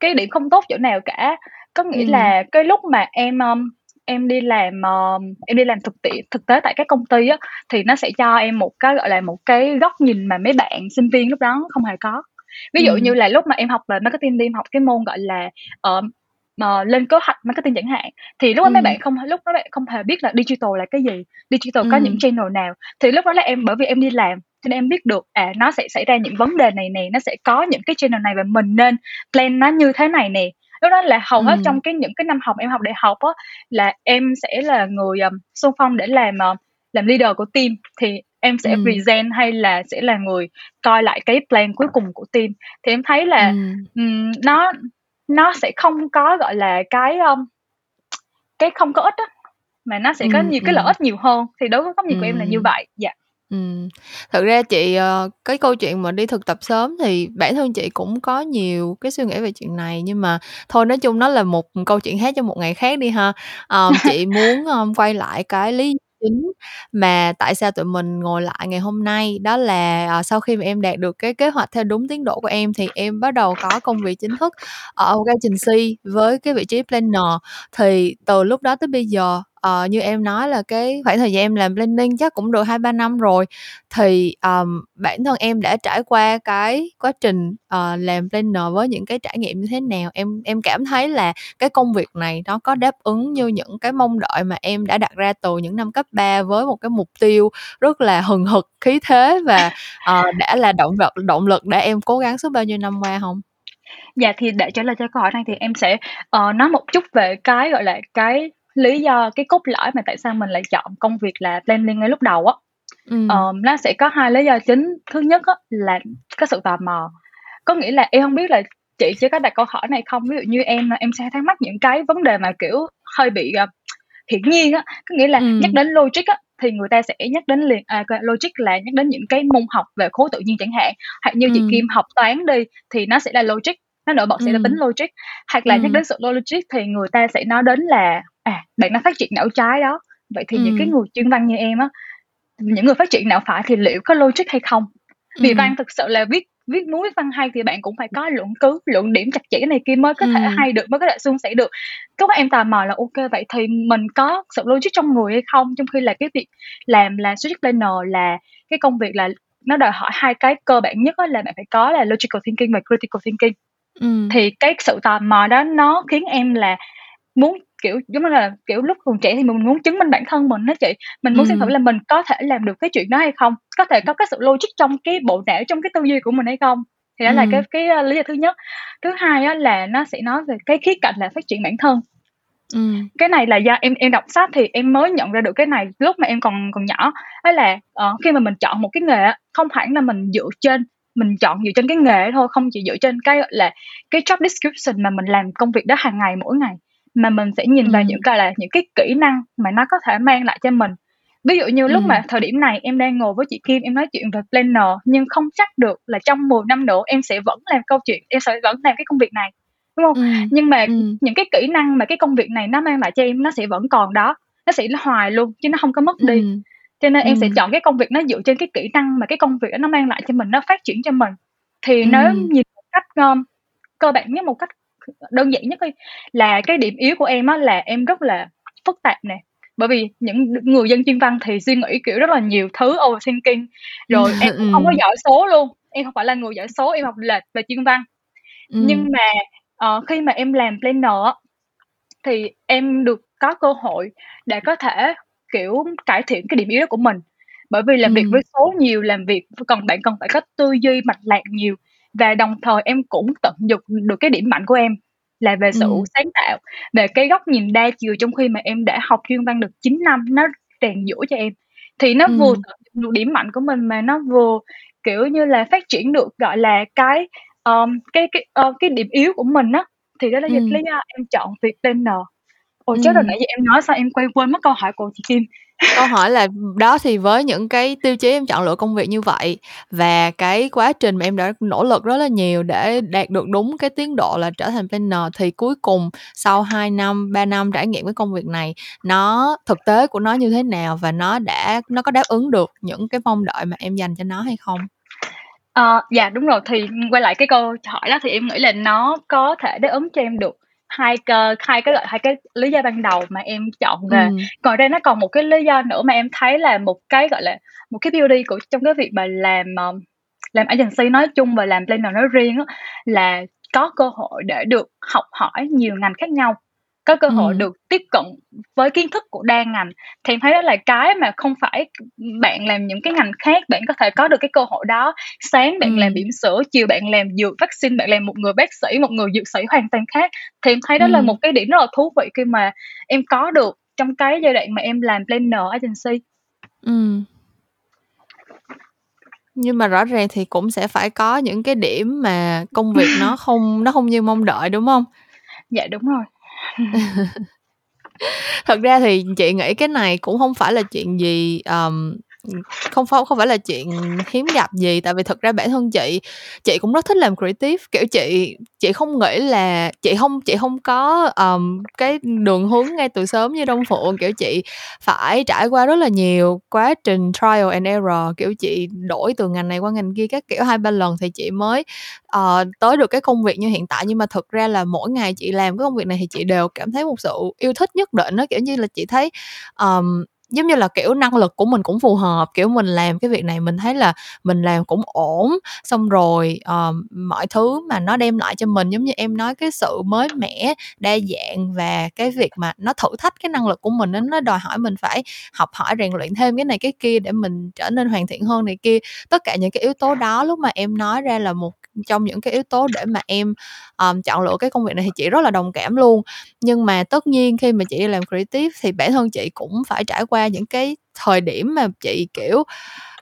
cái điểm không tốt chỗ nào cả. Có nghĩa Ừm. là cái lúc mà em, ưm, em đi làm, ờ, em đi làm thực tiễn thực tế tại các công ty á, thì nó sẽ cho em một cái, gọi là, một cái góc nhìn mà mấy bạn sinh viên lúc đó không hề có. Ví dụ như Ừm. là lúc mà em học về marketing đi, em học cái môn, gọi là, ờ, ờ, lên kế hoạch marketing chẳng hạn, thì lúc đó mấy Ừm. bạn không lúc đó bạn không hề biết là digital là cái gì, digital có những Ừm. channel nào. Thì lúc đó là em bởi vì em đi làm cho nên em biết được, à, nó sẽ xảy ra những vấn đề này nè, nó sẽ có những cái channel này và mình nên plan nó như thế này nè. Lúc đó là hầu hết Ừm. trong cái những cái năm học em học đại học á, là em sẽ là người, ờm, xung phong để làm, ờ, làm leader của team, thì em sẽ Ừm. present hay là sẽ là người coi lại cái plan cuối cùng của team. Thì em thấy là, Ừm. ừm, nó nó sẽ không có, gọi là, cái, ưm, cái không có ích á, mà nó sẽ có Ừm, nhiều cái lợi ích nhiều hơn, thì đối với góc nhìn của em là như Ừm. vậy. Dạ. Ừm. Thực ra chị, ờ cái câu chuyện mà đi thực tập sớm thì bản thân chị cũng có nhiều cái suy nghĩ về chuyện này, nhưng mà thôi nói chung nó là một câu chuyện khác cho một ngày khác đi ha. Ờm, chị [laughs] muốn, ờm, quay lại cái lý chính mà tại sao tụi mình ngồi lại ngày hôm nay, đó là, ờ, sau khi mà em đạt được cái kế hoạch theo đúng tiến độ của em thì em bắt đầu có công việc chính thức ở một agency với cái vị trí planner. Thì từ lúc đó tới bây giờ, ờ, như em nói là cái khoảng thời gian em làm planning chắc cũng được 2-3 năm rồi, thì, ờm, bản thân em đã trải qua cái quá trình, ờ, làm planner với những cái trải nghiệm như thế nào? Em em cảm thấy là cái công việc này nó có đáp ứng như những cái mong đợi mà em đã đặt ra từ những năm cấp 3 với một cái mục tiêu rất là hừng hực, khí thế và, [laughs] ờ, đã là động vật động lực để em cố gắng suốt bao nhiêu năm qua hông? Dạ, thì để trả lời cho câu hỏi này thì em sẽ, ờ, nói một chút về cái, gọi là, cái lý do, cái cốt lõi mà tại sao mình lại chọn công việc là planning ngay lúc đầu á. Ừm. Ờm, nó sẽ có hai lý do chính. Thứ nhất á là cái sự tò mò, có nghĩa là em hông biết là chị chị có đặt câu hỏi này không? Ví dụ như em, em sẽ thắc mắc những cái vấn đề mà, kiểu, hơi bị, ờ, hiển nhiên á, có nghĩa là nhắc Ừm. đến logic á, thì người ta sẽ nhắc đến liền, à, logic là nhắc đến những cái môn học về khối tự nhiên chẳng hạn, hoặc như chị Ừm. Kim học toán đi thì nó sẽ là logic, nó nổi bật sẽ là tính Ừm. logic. Hoặc là nhắc Ừm. đến sự logic thì người ta sẽ nói đến là, à, bạn đang phát triển não trái đó, vậy thì những cái Ừm. người chuyên văn như em á, những người phát triển não phải thì liệu có logic hay không? Vì Ừm. văn thực sự là viết viết muốn viết văn hay thì bạn cũng phải có luận cứ, luận điểm chặt chẽ này kia mới có thể Ừm. hay được, mới có thể suôn sẻ được. Lúc đó em tò mò là, kê, vậy thì mình có sự logic trong người hay không? Trong khi là cái việc làm là strategic planner là cái công việc là nó đòi hỏi hai cái cơ bản nhất á là bạn phải có là logical thinking và critical thinking. Ừm. Thì cái sự tò mò đó nó khiến em là muốn, kiểu, giống như là, kiểu, lúc còn trẻ thì mình muốn chứng minh bản thân mình á chị, mình muốn xem thử là mình có thể làm được cái chuyện đó hay không? Có thể có cái sự logic trong cái bộ não, trong cái tư duy của mình hay không? Thì đó là cái cái, ơ, lý do thứ nhất. Thứ hai á là nó sẽ nói về cái khía cạnh là phát triển bản thân. Ừm. Cái này là do em em đọc sách thì em mới nhận ra được cái này lúc mà em còn còn nhỏ. Đó là, ờ, khi mà mình chọn một cái nghề á, không hẳn là mình dựa trên mình chọn dựa trên cái nghề thôi, không chỉ dựa trên cái, là, cái job description mà mình làm công việc đó hàng ngày, mỗi ngày, mà mình sẽ nhìn vào những cái là những cái kỹ năng mà nó có thể mang lại cho mình. Ví dụ như lúc mà Ừm. thời điểm này em đang ngồi với chị Kim, em nói chuyện về planner nhưng không chắc được là trong 10 năm nữa em sẽ vẫn làm câu chuyện em sẽ vẫn làm cái công việc này, đúng hông? Ừm, Nhưng mà ừm. những cái kỹ năng mà cái công việc này nó mang lại cho em nó sẽ vẫn còn đó, nó sẽ hoài luôn chứ nó hông có mất đi. Ừm. Cho nên em sẽ Ừm. chọn cái công việc nó dựa trên cái kỹ năng mà cái công việc nó mang lại cho mình, nó phát triển cho mình. Thì nếu Ừm. nhìn một cách, ơ, cơ bản nhất, một cách đơn giản nhất đi, là cái điểm yếu của em á là em rất là phức tạp nè, bởi vì những người dân chuyên văn thì suy nghĩ, kiểu, rất là nhiều thứ, overthinking, rồi em cũng không có Ừm. giỏi số luôn, em hông phải là người giỏi số, em học lệch về chuyên văn. Nhưng Ừm. mà, ờ, khi mà em làm planner thì em được có cơ hội để có thể, kiểu, cải thiện cái điểm yếu đó của mình. Bởi vì làm việc Ừm. với số nhiều, làm việc cần bạn cần phải có tư duy mạch lạc nhiều và đồng thời em cũng tận dụng được cái điểm mạnh của em là về sự Ừm. sáng tạo, về cái góc nhìn đa chiều trong khi mà em đã học chuyên văn được 9 năm, nó rèn giũa cho em. thì nó vừa Ừm. tận dụng được điểm mạnh của mình mà nó vừa, kiểu như là, phát triển được, gọi là, cái, ờm, cái cái, ơ, cái điểm yếu của mình á, thì đó là do Ừm. lý do em chọn việc planner. Ôi, chết rồi, nãy giờ em nói xong em quay quên mất câu hỏi của chị Kim. [laughs] Câu hỏi là, đó thì với những cái tiêu chí em chọn lựa công việc như vậy và cái quá trình mà em đã nỗ lực rất là nhiều để đạt được đúng cái tiến độ là trở thành planner thì cuối cùng sau 2 năm, 3 năm trải nghiệm cái công việc này, nó thực tế của nó như thế nào và nó đã nó có đáp ứng được những cái mong đợi mà em dành cho nó hay không? Ờ, dạ, đúng rồi, thì, quay lại cái câu hỏi đó thì em nghĩ là nó có thể đáp ứng cho em được hai cơ hai cái, gọi hai cái lý do ban đầu mà em chọn nghề. Ừm. Ngoài ra nó còn một cái lý do nữa mà em thấy là một cái, gọi là, một cái beauty của trong cái việc mà làm, ờm, làm agency nói chung và làm planner nói riêng á, là có cơ hội để được học hỏi nhiều ngành khác nhau, có cơ hội Ừm. được tiếp cận với kiến thức của đa ngành. Thì em thấy đó là cái mà không phải, bạn làm những cái ngành khác bạn có thể có được cái cơ hội đó. Sáng bạn làm Ừm. bỉm sữa, chiều bạn làm dược vaccine, bạn làm một người bác sĩ, một người dược sĩ hoàn toàn khác. Thì em thấy đó là một cái điểm rất là thú vị khi mà em có được trong cái giai đoạn mà em làm planner agency. Ừm. Nhưng mà rõ ràng thì cũng sẽ phải có những cái điểm mà công việc nó không nó không như mong đợi, đúng hông? Dạ, đúng rồi. Thật ra thì chị nghĩ cái này cũng không phải là chuyện gì, um, không phải không phải là chuyện hiếm gặp gì, tại vì thực ra bản thân chị, chị cũng rất thích làm creative, kiểu, chị chị không nghĩ là chị không chị không có, um, cái đường hướng ngay từ sớm như Đông Phượng, kiểu, chị phải trải qua rất là nhiều quá trình trial and error, kiểu, chị đổi từ ngành này qua ngành kia các kiểu 2-3 lần thì chị mới, uh, tới được cái công việc như hiện tại. Nhưng mà thực ra là mỗi ngày chị làm cái công việc này thì chị đều cảm thấy một sự yêu thích nhất định nó kiểu như là, chị thấy, um, giống như là, kiểu, năng lực của mình cũng phù hợp, kiểu, mình làm cái việc này mình thấy là mình làm cũng ổn, xong rồi, uh, mọi thứ mà nó đem lại cho mình, giống như em nói, cái sự mới mẻ, đa dạng và cái việc mà nó thử thách cái năng lực của mình nó đòi hỏi mình phải học hỏi rèn luyện thêm cái này cái kia để mình trở nên hoàn thiện hơn này kia. Tất cả những cái yếu tố đó lúc mà em nói ra là một trong những cái yếu tố để mà em, um, chọn lựa cái công việc này thì chị rất là đồng cảm luôn. Nhưng mà tất nhiên khi mà chị đi làm creative thì bản thân chị cũng phải trải qua qua những cái thời điểm mà chị, kiểu,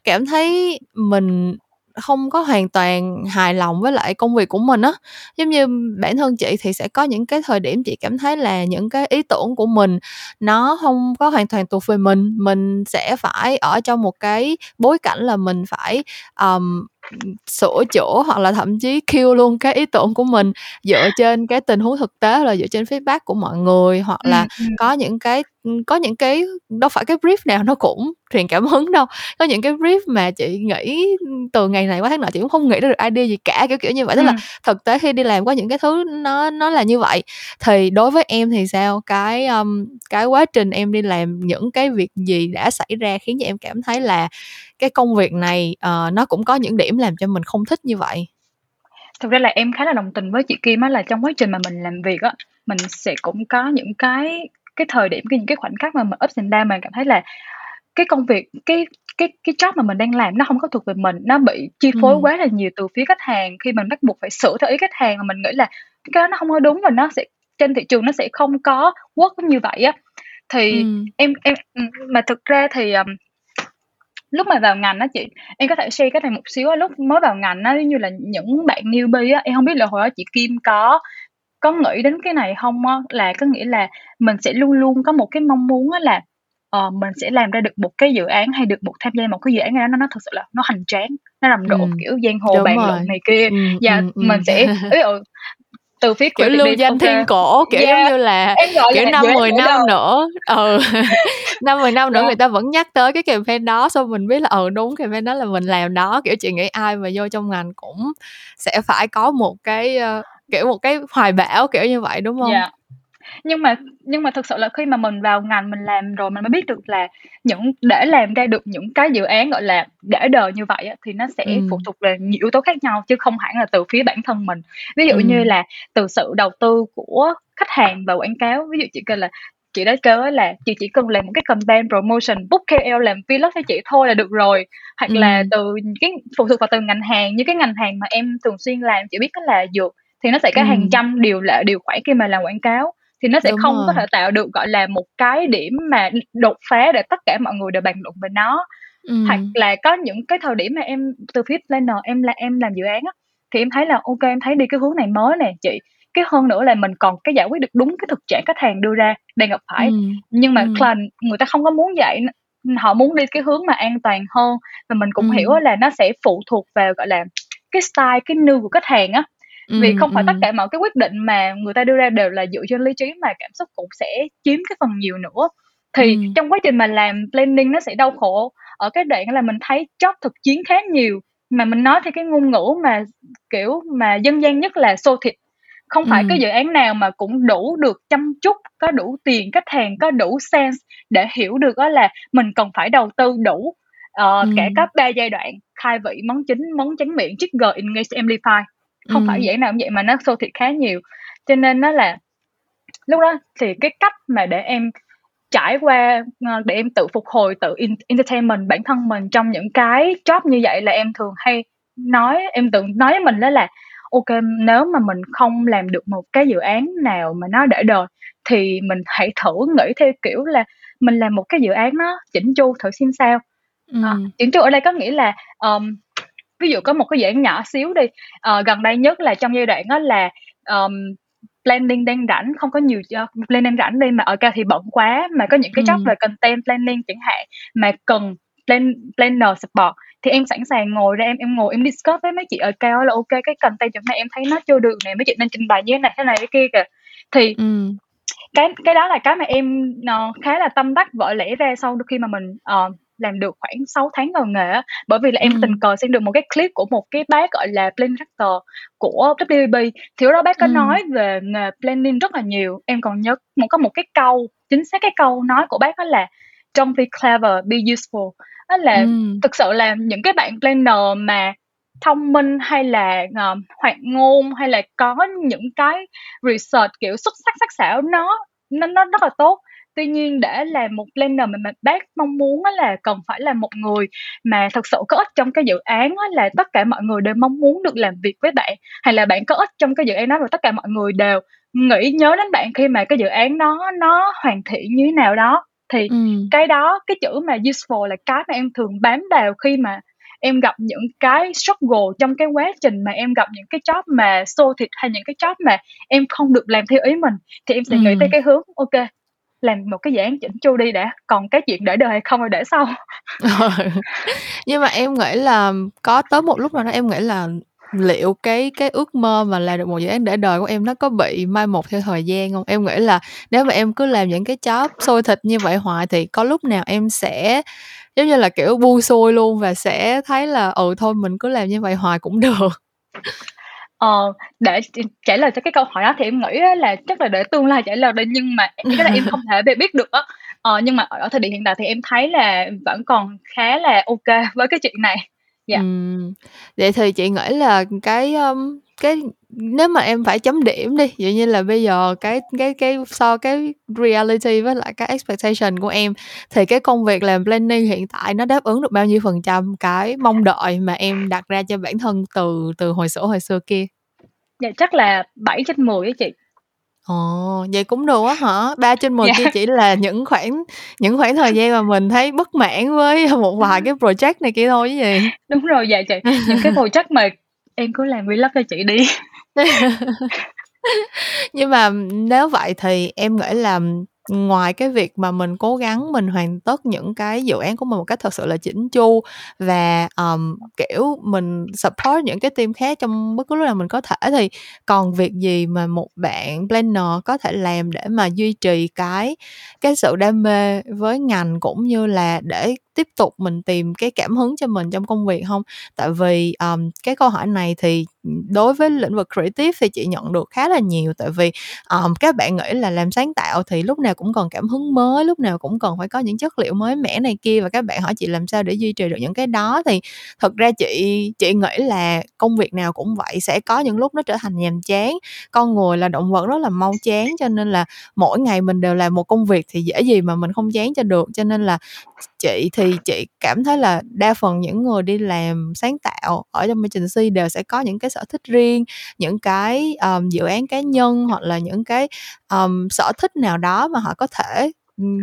cảm thấy mình không có hoàn toàn hài lòng với lại công việc của mình á. Giống như bản thân chị thì sẽ có những cái thời điểm chị cảm thấy là những cái ý tưởng của mình nó không có hoàn toàn thuộc về mình, mình sẽ phải ở trong một cái bối cảnh là mình phải, um, sửa chữa hoặc là thậm chí kill luôn cái ý tưởng của mình dựa trên cái tình huống thực tế, là dựa trên feedback của mọi người, hoặc là Ừm, ừm. có những cái có những cái đâu phải cái brief nào nó cũng truyền cảm hứng đâu. Có những cái brief mà chị nghĩ, từ ngày này qua tháng nọ chị cũng không nghĩ ra được idea gì cả, kiểu, kiểu như vậy. Tức là Ừm. thực tế khi đi làm có những cái thứ nó nó là như vậy. Thì đối với em thì sao? Cái, ưm, cái quá trình em đi làm những cái việc gì đã xảy ra khiến cho em cảm thấy là cái công việc này, ờ, nó cũng có những điểm làm cho mình không thích như vậy? Thực ra là em khá là đồng tình với chị Kim á, là trong quá trình mà mình làm việc á, mình sẽ cũng có những cái cái thời điểm, cái những cái khoảnh khắc mà mình ups and down, mình cảm thấy là cái công việc, cái cái cái job mà mình đang làm nó hông có thuộc về mình, nó bị chi phối Ừm. quá là nhiều từ phía khách hàng. Khi mình bắt buộc phải sửa theo ý khách hàng mà mình nghĩ là cái đó nó hông có đúng và nó sẽ trên thị trường nó sẽ không có work như vậy á. Thì Ừm. em em ừm, mà thực ra thì, lúc mà vào ngành á chị, em có thể share cái này một xíu á, lúc mới vào ngành á, như là những bạn newbie á, em hông biết là hồi đó chị Kim có có nghĩ đến cái này hông á, là có nghĩa là mình sẽ luôn luôn có một cái mong muốn á là, ờ, mình sẽ làm ra được một cái dự án hay được một tham gia một cái dự án nào đó nó nó thực sự là nó hoành tráng, nó rầm rộ, Ừm, kiểu, giang hồ đúng bàn luận này kia. Ừm, Yeah, ừm, mình ừm. sẽ ví dụ từ phía Kiểu, lưu danh kê thiên cổ, kiểu, giống yeah, như là, kiểu, là dự 5, án 10 nửa năm nữa ừ, 5, 10 năm nữa Yeah. người ta vẫn nhắc tới cái campaign đó, xong mình biết là, ừ, đúng campaign đó là mình làm đó. Kiểu, chị nghĩ ai mà vô trong ngành cũng sẽ phải có một cái, ơ, kiểu, một cái hoài bão, kiểu như vậy, đúng hông? Yeah. Nhưng mà nhưng mà thực sự là khi mà mình vào ngành mình làm rồi mình mới biết được là những để làm ra được những cái dự án, gọi là, để đời như vậy á, thì nó sẽ phụ Ừm. thuộc về nhiều yếu tố khác nhau chứ không hẳn là từ phía bản thân mình. Ví dụ như Ừm. là từ sự đầu tư của khách hàng và quảng cáo, ví dụ chị kêu là chị đó kêu là chị chỉ cần làm một cái campaign promotion, book KOL làm vlog cho chị thôi là được rồi. Hoặc là Ừm. từ cái phụ thuộc vào từng ngành hàng, như cái ngành hàng mà em thường xuyên làm, chị biết đó là dược, thì nó sẽ có hàng Ừm. trăm điều lệ, điều khoản khi mà làm quảng cáo. Thì nó sẽ Đúng không có rồi. thể tạo được gọi là một cái điểm mà đột phá để tất cả mọi người đều bàn luận về nó hoặc Ừm. là có những cái thời điểm mà em từ phía planner em là em làm dự án á thì em thấy là ok em thấy đi cái hướng này mới nè chị cái hơn nữa là mình còn cái giải quyết được đúng cái thực trạng khách hàng đưa ra đang gặp phải Ừm, nhưng mà ừm. client người ta không có muốn vậy họ muốn đi cái hướng mà an toàn hơn và mình cũng hiểu Ừm. là nó sẽ phụ thuộc vào gọi là cái style cái nhu của khách hàng á vì Ừm, không phải tất ừm. cả mọi cái quyết định mà người ta đưa ra đều là dựa trên lý trí mà cảm xúc cũng sẽ chiếm cái phần nhiều nữa thì Ừm. trong quá trình mà làm planning nó sẽ đau khổ ở cái đoạn là mình thấy job thực chiến khá nhiều mà mình nói theo cái ngôn ngữ mà kiểu mà dân gian nhất là xô thịt không phải cái Ừm. dự án nào mà cũng đủ được chăm chút có đủ tiền khách hàng có đủ sense để hiểu được đó là mình cần phải đầu tư đủ ờ, cả Ừm. các ba giai đoạn khai vị món chính món tráng miệng trigger engage amplify không phải Ừm. dự án nào cũng vậy mà nó xô thịt khá nhiều cho nên nó là lúc đó thì cái cách mà để em trải qua ờ, để em tự phục hồi tự in- entertainment bản thân mình trong những cái job như vậy là em thường hay nói em tự nói với mình đó là ok nếu mà mình không làm được một cái dự án nào mà nó để đời thì mình hãy thử nghĩ theo kiểu là mình làm một cái dự án nó chỉnh chu thử xem sao à, Ừm. chỉnh chu ở đây có nghĩa là um, ví dụ có một cái dự án nhỏ xíu đi ờ, gần đây nhất là trong giai đoạn đó là um, planning đang rảnh không có nhiều uh, planning rảnh đi mà ở ca thì bận quá mà có những cái job Ừm. về content planning chẳng hạn mà cần plan planner support thì em sẵn sàng ngồi ra em em ngồi em discuss với mấy chị ở cao là ok cái content chỗ này em thấy nó chưa được nè mấy chị nên trình bày như thế này thế này cái kia kìa thì Ừm. cái cái đó là cái mà em ờ, khá là tâm đắc vỡ lẽ ra sau khi mà mình ờ, làm được khoảng 6 tháng vào nghề á bởi vì là em tình Ừm. cờ xem được một cái clip của một cái bác gọi là plan director của WPP thì đó bác có Ừm. nói về nghề planning rất là nhiều em còn nhớ một có một cái câu chính xác cái câu nói của bác đó là don't be clever be useful đó là Ừm. thực sự là những cái bạn planner mà thông minh hay là uh, hoạt ngôn hay là có những cái research kiểu xuất sắc sắc sảo nó nó nó rất là tốt tuy nhiên để làm một planner mà, mà bác mong muốn là cần phải là một người mà thật sự có ích trong cái dự án là tất cả mọi người đều mong muốn được làm việc với bạn. Hay là bạn có ích trong cái dự án đó và tất cả mọi người đều nghĩ nhớ đến bạn khi mà cái dự án đó nó hoàn thiện như thế nào đó. Thì Ừm. cái đó cái chữ mà useful là cái mà em thường bám vào khi mà em gặp những cái struggle trong cái quá trình mà em gặp những cái job mà xô thịt hay những cái job mà em không được làm theo ý mình thì em sẽ nghĩ tới cái hướng ok làm một cái dự án chỉnh chu đi đã còn cái chuyện để đời hay không thì để sau. [laughs] Nhưng mà em nghĩ là có tới một lúc nào đó em nghĩ là liệu cái cái ước mơ mà làm được một dự án để đời của em nó có bị mai một theo thời gian hông? Em nghĩ là nếu mà em cứ làm những cái job xôi thịt như vậy hoài thì có lúc nào em sẽ, giống như là, kiểu, buông xuôi luôn và sẽ thấy là, ừ, thôi mình cứ làm như vậy hoài cũng được? [laughs] Ờ, để trả lời cho cái câu hỏi đó thì em nghĩ á là chắc là để tương lai trả lời đây, nhưng mà cái là em không thể biết biết được á. Ờ, nhưng mà ở thời điểm hiện tại thì em thấy là vẫn còn khá là ok với cái chuyện này. Dạ. Ừm, vậy thì chị nghĩ là cái, ưm, cái nếu mà em phải chấm điểm đi, dạng như là bây giờ cái cái cái so cái reality với lại cái expectation của em, thì cái công việc làm planning hiện tại nó đáp ứng được bao nhiêu phần trăm cái mong đợi mà em đặt ra cho bản thân từ từ hồi xửa hồi xưa kia? Dạ, chắc là 7/10 á chị. Ồ, vậy cũng được á hả? 3/10 Dạ. kia chỉ là những khoảng những khoảng thời gian mà mình thấy bất mãn với [laughs] một vài [laughs] cái project này kia thôi chứ gì? Đúng rồi, dạ chị. Những cái [laughs] project mà em cứ làm vlog cho chị đi. Nhưng mà nếu vậy thì em nghĩ là ngoài cái việc mà mình cố gắng mình hoàn tất những cái dự án của mình một cách thật sự là chỉnh chu và, um, kiểu, mình support những cái team khác trong bất cứ lúc nào mình có thể thì còn việc gì mà một bạn planner có thể làm để mà duy trì cái cái sự đam mê với ngành, cũng như là để tiếp tục mình tìm cái cảm hứng cho mình trong công việc không? Tại vì, um, cái câu hỏi này thì, đối với lĩnh vực creative thì chị nhận được khá là nhiều, tại vì, um, các bạn nghĩ là làm sáng tạo thì lúc nào cũng cần cảm hứng mới, lúc nào cũng cần phải có những chất liệu mới mẻ này kia và các bạn hỏi chị làm sao để duy trì được những cái đó thì thật ra chị chị nghĩ là công việc nào cũng vậy, sẽ có những lúc nó trở thành nhàm chán. Con người là động vật rất là mau chán, cho nên là mỗi ngày mình đều làm một công việc thì dễ gì mà mình không chán cho được. Cho nên là chị thì thì chị cảm thấy là đa phần những người đi làm sáng tạo ở trong agency đều sẽ có những cái sở thích riêng những cái um, dự án cá nhân hoặc là những cái um, sở thích nào đó mà họ có thể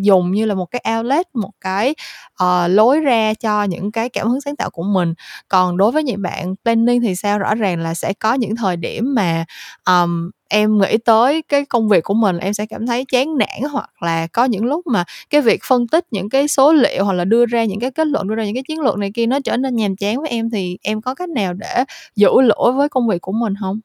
dùng như là một cái outlet một cái uh, lối ra cho những cái cảm hứng sáng tạo của mình. Còn đối với những bạn planning thì sao? Rõ ràng là sẽ có những thời điểm mà um, em nghĩ tới cái công việc của mình em sẽ cảm thấy chán nản hoặc là có những lúc mà cái việc phân tích những cái số liệu hoặc là đưa ra những cái kết luận đưa ra những cái chiến lược này kia nó trở nên nhàm chán với em thì em có cách nào để giữ lỗi với công việc của mình không?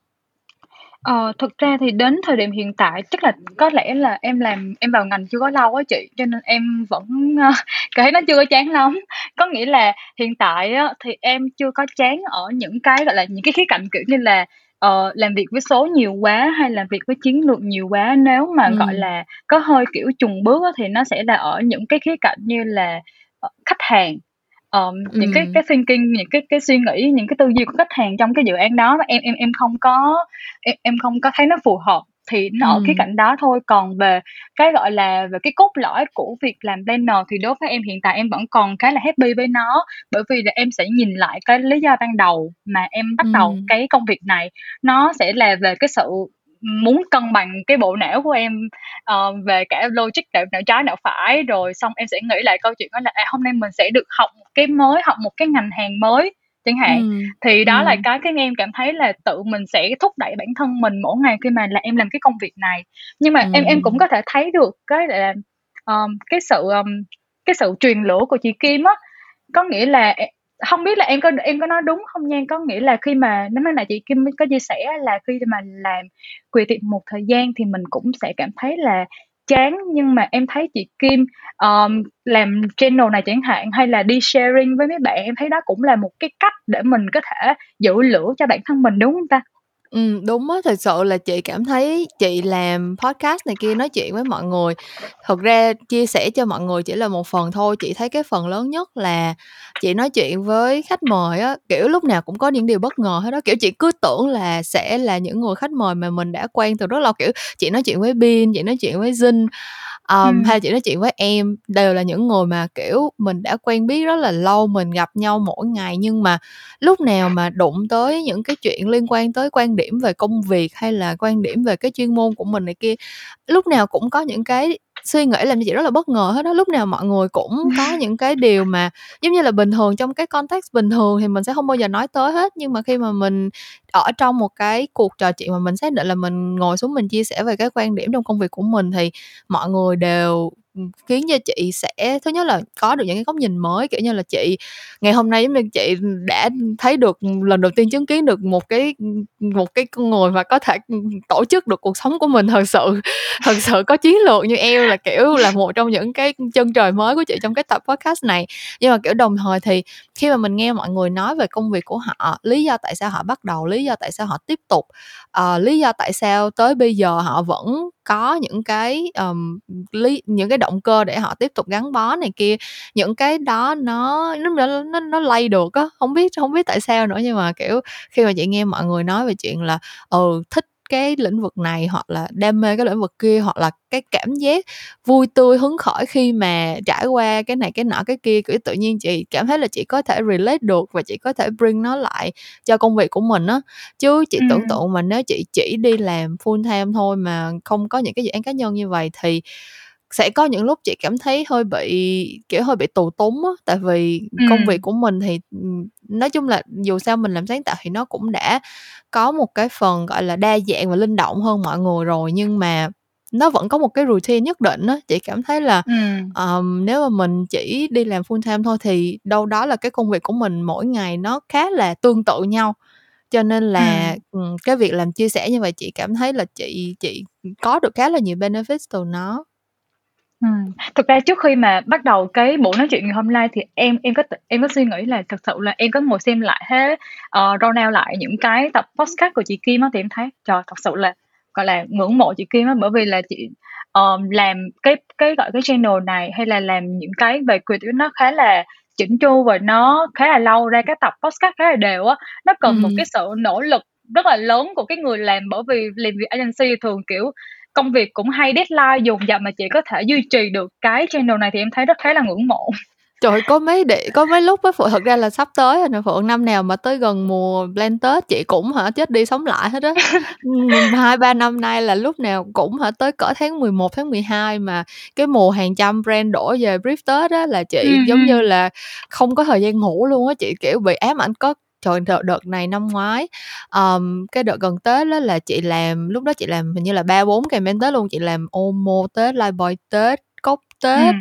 Ờ, thực ra thì đến thời điểm hiện tại chắc là có lẽ là em làm em vào ngành chưa có lâu á chị, cho nên em vẫn, ơ, [laughs] cảm thấy nó chưa có chán lắm. Có nghĩa là hiện tại á thì em chưa có chán ở những cái, gọi là, những cái khía cạnh, kiểu như là, ờ, làm việc với số nhiều quá hay làm việc với chiến lược nhiều quá. Nếu mà, gọi là, có hơi, kiểu, chùng bước á thì nó sẽ là ở những cái khía cạnh như là, ờ, khách hàng, ờm, những cái cái thinking, những cái cái suy nghĩ, những cái tư duy của khách hàng trong cái dự án đó em em em không có em em không có thấy nó phù hợp thì nó ở khía cạnh đó thôi. Còn về cái, gọi là, về cái cốt lõi của việc làm planner thì đối với em hiện tại em vẫn còn khá là happy với nó, bởi vì là em sẽ nhìn lại cái lý do ban đầu mà em bắt đầu cái công việc này, nó sẽ là về cái sự muốn cân bằng cái bộ não của em uh, về cả logic não, não trái não phải rồi xong em sẽ nghĩ lại câu chuyện đó là à, hôm nay mình sẽ được học một cái mới học một cái ngành hàng mới chẳng hạn ừ. thì đó ừ. là cái cái em cảm thấy là tự mình sẽ thúc đẩy bản thân mình mỗi ngày khi mà là em làm cái công việc này nhưng mà ừ. em em cũng có thể thấy được cái là um, cái sự um, cái sự truyền lửa của chị Kim á có nghĩa là không biết là em có em có nói đúng không nha có nghĩa là khi mà nếu mà nãy chị Kim có chia sẻ là khi mà làm quỳ tiệm một thời gian thì mình cũng sẽ cảm thấy là chán nhưng mà em thấy chị Kim um, làm channel này chẳng hạn hay là đi sharing với mấy bạn em thấy đó cũng là một cái cách để mình có thể giữ lửa cho bản thân mình đúng không ta? Ừ, đúng á, thật sự là chị cảm thấy chị làm podcast này kia nói chuyện với mọi người. Thật ra chia sẻ cho mọi người chỉ là một phần thôi, chị thấy cái phần lớn nhất là chị nói chuyện với khách mời á, kiểu lúc nào cũng có những điều bất ngờ hết đó. Kiểu chị cứ tưởng là sẽ là những người khách mời mà mình đã quen từ rất lâu, kiểu chị nói chuyện với Bin, chị nói chuyện với Jin um, ừ. hay chị nói chuyện với em đều là những người mà kiểu mình đã quen biết rất là lâu mình gặp nhau mỗi ngày nhưng mà lúc nào mà đụng tới những cái chuyện liên quan tới quan điểm về công việc hay là quan điểm về cái chuyên môn của mình này kia lúc nào cũng có những cái suy nghĩ làm cho chị rất là bất ngờ hết đó lúc nào mọi người cũng [laughs] có những cái điều mà giống như là bình thường trong cái context bình thường thì mình sẽ không bao giờ nói tới hết. Nhưng mà khi mà mình ở trong một cái cuộc trò chuyện mà mình xác định là mình ngồi xuống mình chia sẻ về cái quan điểm trong công việc của mình thì mọi người đều khiến cho chị sẽ thứ nhất là có được những cái góc nhìn mới kiểu như là chị ngày hôm nay giống như chị đã thấy được lần đầu tiên chứng kiến được một cái một cái con người mà có thể tổ chức được cuộc sống của mình. Thật sự [laughs] thật sự có chiến lược như em là kiểu là một trong những cái chân trời mới của chị trong cái tập podcast này. Nhưng mà kiểu đồng thời thì khi mà mình nghe mọi người nói về công việc của họ lý do tại sao họ bắt đầu lý do tại sao họ tiếp tục uh, lý do tại sao tới bây giờ họ vẫn có những cái um, lý những cái động cơ để họ tiếp tục gắn bó này kia. Những cái đó nó nó nó nó lay được á không biết không biết tại sao nữa nhưng mà kiểu khi mà chị nghe mọi người nói về chuyện là ừ thích cái lĩnh vực này hoặc là đam mê cái lĩnh vực kia hoặc là cái cảm giác vui tươi hứng khởi khi mà trải qua cái này cái nọ cái kia kiểu tự nhiên chị cảm thấy là chị có thể relate được và chị có thể bring nó lại cho công việc của mình á chứ chị ừ. tưởng tượng mà nếu chị chỉ đi làm full time thôi mà không có những cái dự án cá nhân như vậy thì sẽ có những lúc chị cảm thấy hơi bị kiểu hơi bị tù túng á tại vì ừ. công việc của mình thì nói chung là dù sao mình làm sáng tạo thì nó cũng đã có một cái phần gọi là đa dạng và linh động hơn mọi người rồi nhưng mà nó vẫn có một cái routine nhất định á chị cảm thấy là ừ. um, nếu mà mình chỉ đi làm full time thôi thì đâu đó là cái công việc của mình mỗi ngày nó khá là tương tự nhau cho nên là ừ. cái việc làm chia sẻ như vậy chị cảm thấy là chị chị có được khá là nhiều benefits từ nó Ừm, thực ra trước khi mà bắt đầu cái buổi nói chuyện ngày hôm nay thì em em có em có suy nghĩ là thực sự là em có ngồi xem lại hết, ờ, rundown lại những cái tập podcast của chị Kim á, thì em thấy, trời, thật sự là, gọi là, ngưỡng mộ chị Kim á, bởi vì là chị, ờm, làm cái cái, gọi, cái channel này hay là làm những cái về creative nó khá là chỉnh chu và nó khá là lâu, ra các tập podcast khá là đều á. Nó cần một cái sự nỗ lực rất là lớn của cái người làm, bởi vì làm việc agency thường, kiểu, công việc cũng hay deadline dồn dập mà chị có thể duy trì được cái channel này thì em thấy rất khá là ngưỡng mộ Trời có mấy đệ có mấy lúc á Phượng thật ra là sắp tới rồi nè Phượng năm nào mà tới gần mùa plan Tết chị cũng hả chết đi sống lại hết á [laughs] hai ba năm nay là lúc nào cũng hả tới cỡ tháng 11 tháng 12 mà cái mùa hàng trăm brand đổ về brief Tết á là chị ừ, giống ừ. như là không có thời gian ngủ luôn á chị kiểu bị ám ảnh có trời đợt, đợt này năm ngoái um, cái đợt gần tết đó là chị làm lúc đó chị làm hình như là ba bốn campaign tết luôn chị làm omo tết live boy tết cốc tết. Ừ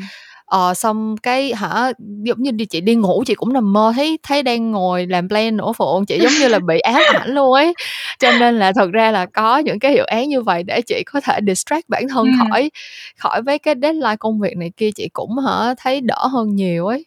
ờ xong cái hả giống như đi chị đi ngủ chị cũng nằm mơ thấy thấy đang ngồi làm plan nữa phượng chị giống như là bị ám ảnh [laughs] luôn ấy. Cho nên là thật ra là có những cái dự án như vậy để chị có thể distract bản thân ừ. khỏi khỏi mấy cái deadline công việc này kia chị cũng hả thấy đỡ hơn nhiều ấy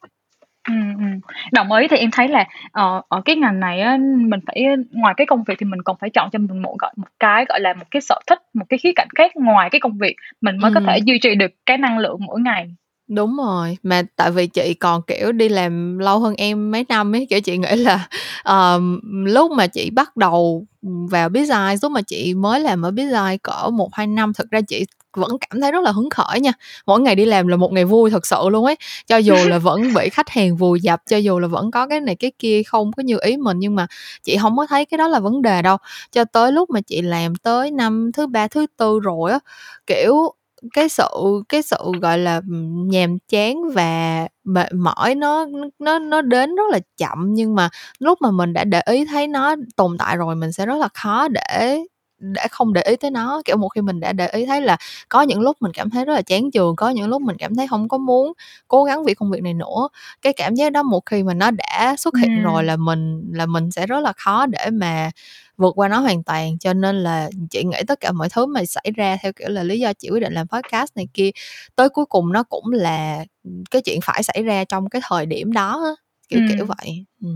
Đồng ý thì em thấy là ờ, ở cái ngành này á mình phải ngoài cái công việc thì mình còn phải chọn cho mình một gọi một cái gọi là một cái sở thích một cái khía cạnh khác ngoài cái công việc. Mình mới có thể duy trì được cái năng lượng mỗi ngày. Đúng rồi, mà tại vì chị còn, kiểu, đi làm lâu hơn em mấy năm ấy, kiểu, chị nghĩ là, ờm, lúc mà chị bắt đầu, vào business, lúc mà chị mới làm ở business cỡ một hai năm, thực ra chị vẫn cảm thấy rất là hứng khởi nha. Mỗi ngày đi làm là một ngày vui thật sự luôn ấy, cho dù [laughs] là vẫn bị khách hàng vùi dập, cho dù là vẫn có cái này cái kia không có như ý mình, nhưng mà chị không có thấy cái đó là vấn đề đâu. Cho tới lúc mà chị làm tới năm thứ ba, thứ tư rồi á, kiểu cái sự cái sự gọi là nhàm chán và mệt mỏi nó nó nó đến rất là chậm nhưng mà lúc mà mình đã để ý thấy nó tồn tại rồi mình sẽ rất là khó để để không để ý tới nó kiểu một khi mình đã để ý thấy là có những lúc mình cảm thấy rất là chán trường có những lúc mình cảm thấy không có muốn cố gắng vì công việc này nữa cái cảm giác đó một khi mà nó đã xuất hiện ừ. rồi là mình là mình sẽ rất là khó để mà vượt qua nó hoàn toàn cho nên là chị nghĩ tất cả mọi thứ mà xảy ra theo kiểu là lý do chị quyết định làm podcast này kia tới cuối cùng nó cũng là cái chuyện phải xảy ra trong cái thời điểm đó kiểu ừ. kiểu vậy ừ.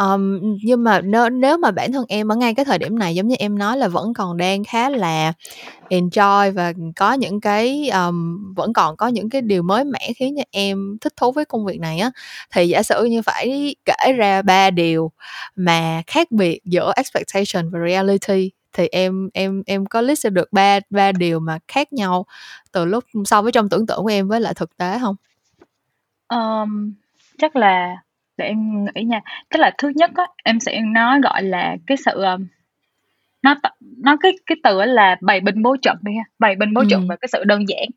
Um, nhưng mà nếu nếu mà bản thân em ở ngay cái thời điểm này giống như em nói là vẫn còn đang khá là enjoy và có những cái um, vẫn còn có những cái điều mới mẻ khiến cho em thích thú với công việc này á thì giả sử như phải kể ra ba điều mà khác biệt giữa expectation và reality thì em em em có list được ba ba điều mà khác nhau từ lúc so với trong tưởng tượng của em với lại thực tế không? Um, chắc là để em nghĩ nha tức là thứ nhất á em sẽ nói gọi là cái sự nó nó cái cái từ là bày binh bố trận đi ha bày binh bố ừ. trận và cái sự đơn giản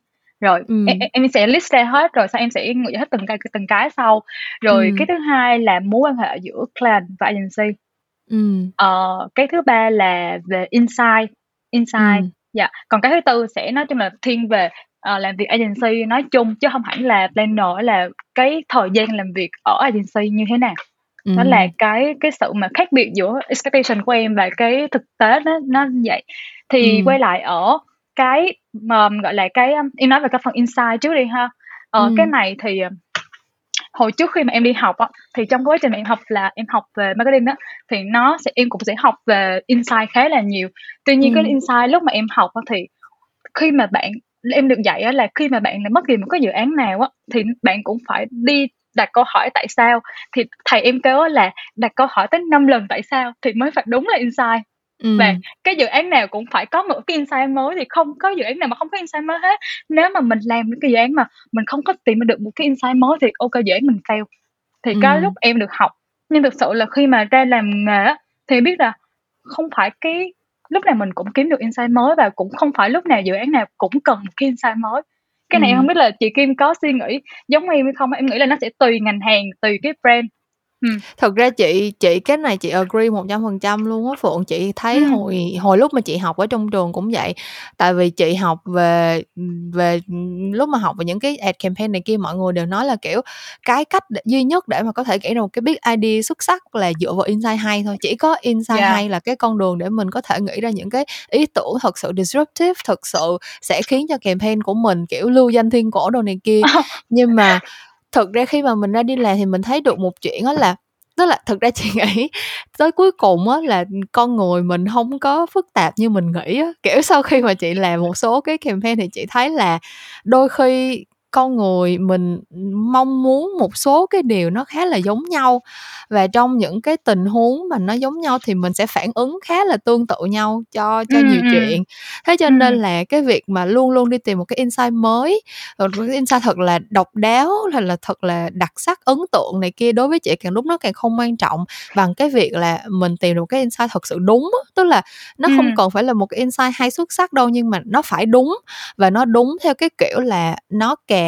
rồi ừ. em, em sẽ list ra hết rồi sau em sẽ nghĩ hết từng cái từng cái sau rồi ừ. cái thứ hai là mối quan hệ giữa clan và agency ừ. ờ, cái thứ ba là về insight insight ừ. dạ còn cái thứ tư sẽ nói chung là thiên về uh, làm việc agency nói chung chứ không hẳn là planner là cái thời gian làm việc ở agency như thế nào ừ. đó là cái cái sự mà khác biệt giữa expectation của em và cái thực tế nó nó như vậy thì ừ. quay lại ở cái um, gọi là cái um, em nói về cái phần insight trước đi ha ờ, ừ. cái này thì hồi trước khi mà em đi học á thì trong quá trình mà em học là em học về marketing á thì nó sẽ em cũng sẽ học về insight khá là nhiều tuy nhiên ừ. cái insight lúc mà em học á thì khi mà bạn em được dạy á là khi mà bạn bất kỳ một cái dự án nào á thì bạn cũng phải đi đặt câu hỏi tại sao thì thầy em kêu là đặt câu hỏi tới 5 lần tại sao thì mới phải đúng là insight ừ. và cái dự án nào cũng phải có một cái insight mới thì không có dự án nào mà không có insight mới hết nếu mà mình làm cái dự án mà mình không có tìm được một cái insight mới thì ok dự án mình fail thì ừ. cái lúc em được học nhưng thực sự là khi mà ra làm nghề thì biết là không phải cái lúc nào mình cũng kiếm được insight mới và cũng không phải lúc nào dự án nào cũng cần một cái insight mới. Cái này ừ. không biết là chị Kim có suy nghĩ giống em hay không em nghĩ là nó sẽ tùy ngành hàng tùy cái brand Ừm. Thật ra chị chị cái này chị agree 100% luôn á Phượng. Chị thấy Ừm. hồi hồi lúc mà chị học ở trong trường cũng vậy. Tại vì chị học về về lúc mà học về những cái ad campaign này kia mọi người đều nói là, kiểu, cái cách để duy nhất để mà có thể nghĩ ra một cái big idea xuất sắc là dựa vào insight hay thôi. Chỉ có insight Yeah. hay là cái con đường để mình có thể nghĩ ra những cái ý tưởng thật sự disruptive, thực sự sẽ khiến cho campaign của mình, kiểu, lưu danh thiên cổ đồ này kia. [laughs] Nhưng mà thực ra khi mà mình ra đi làm thì mình thấy được một chuyện đó là, tức là thực ra chị [laughs] nghĩ tới cuối cùng á là con người mình không có phức tạp như mình nghĩ á. Kiểu sau khi mà chị làm một số cái campaign thì chị thấy là đôi khi con người mình mong muốn một số cái điều nó khá là giống nhau. Và trong những cái tình huống mà nó giống nhau thì mình sẽ phản ứng khá là tương tự nhau cho cho nhiều chuyện. Thế cho nên là cái việc mà luôn luôn đi tìm một cái insight mới một cái insight thật là độc đáo hay là thật là đặc sắc ấn tượng này kia đối với chị càng lúc nó càng không quan trọng bằng cái việc là mình tìm được cái insight thật sự đúng tức là nó không cần phải là một cái insight hay xuất sắc đâu nhưng mà nó phải đúng. Và nó đúng theo cái kiểu là nó càng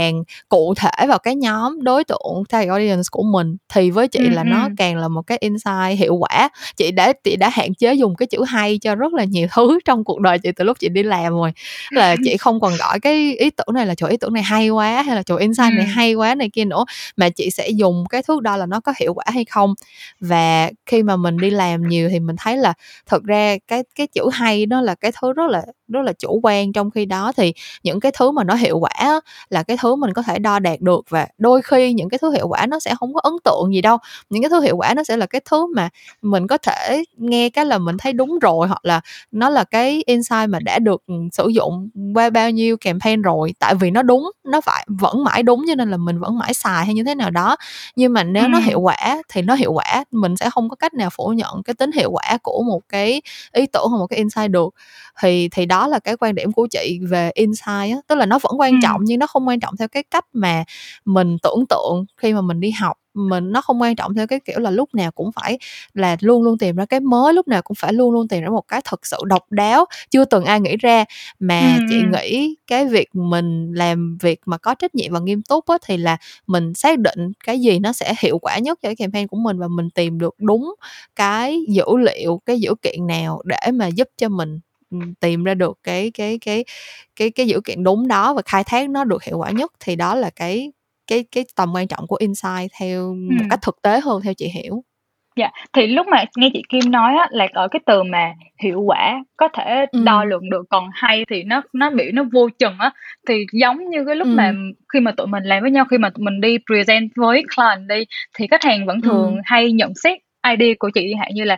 cụ thể vào cái nhóm đối tượng target audience của mình thì với chị là nó càng là một cái insight hiệu quả. Chị đã chị đã hạn chế dùng cái chữ hay cho rất là nhiều thứ trong cuộc đời chị từ lúc chị đi làm rồi. Là chị không còn gọi cái ý tưởng này là chỗ ý tưởng này hay quá hay là chỗ insight này hay quá này kia nữa mà chị sẽ dùng cái thước đo là nó có hiệu quả hay không. Và khi mà mình đi làm nhiều thì mình thấy là thật ra cái cái chữ hay nó là cái thứ rất là rất là chủ quan trong khi đó. Thì những cái thứ mà nó hiệu quả là cái thứ mình có thể đo đạt được và đôi khi những cái thứ hiệu quả nó sẽ không có ấn tượng gì đâu những cái thứ hiệu quả nó sẽ là cái thứ mà mình có thể nghe cái là mình thấy đúng rồi hoặc là nó là cái insight mà đã được sử dụng qua bao nhiêu campaign rồi tại vì nó đúng nó phải vẫn mãi đúng cho nên là mình vẫn mãi xài hay như thế nào đó nhưng mà nếu ừ. nó hiệu quả thì nó hiệu quả mình sẽ không có cách nào phủ nhận cái tính hiệu quả của một cái ý tưởng hoặc một cái insight được thì thì đó là cái quan điểm của chị về insight á tức là nó vẫn quan ừ. trọng nhưng nó không quan trọng theo cái cách mà mình tưởng tượng khi mà mình đi học mình nó không quan trọng theo cái kiểu là lúc nào cũng phải là luôn luôn tìm ra cái mới lúc nào cũng phải luôn luôn tìm ra một cái thật sự độc đáo chưa từng ai nghĩ ra mà ừ. chị nghĩ cái việc mình làm việc mà có trách nhiệm và nghiêm túc á, thì là mình xác định cái gì nó sẽ hiệu quả nhất cho cái campaign của mình và mình tìm được đúng cái dữ liệu cái dữ kiện nào để mà giúp cho mình tìm ra được cái cái cái cái cái dữ kiện đúng đó và khai thác nó được hiệu quả nhất thì đó là cái cái cái tầm quan trọng của insight theo ừ. một cách thực tế hơn theo chị hiểu dạ thì lúc mà nghe chị Kim nói á là ở cái từ mà hiệu quả có thể ừ. đo lường được còn hay thì nó nó bị nó vô chừng á thì giống như cái lúc ừ. mà khi mà tụi mình làm với nhau khi mà tụi mình đi present với client đi thì khách hàng vẫn thường ừ. hay nhận xét idea của chị hạn như là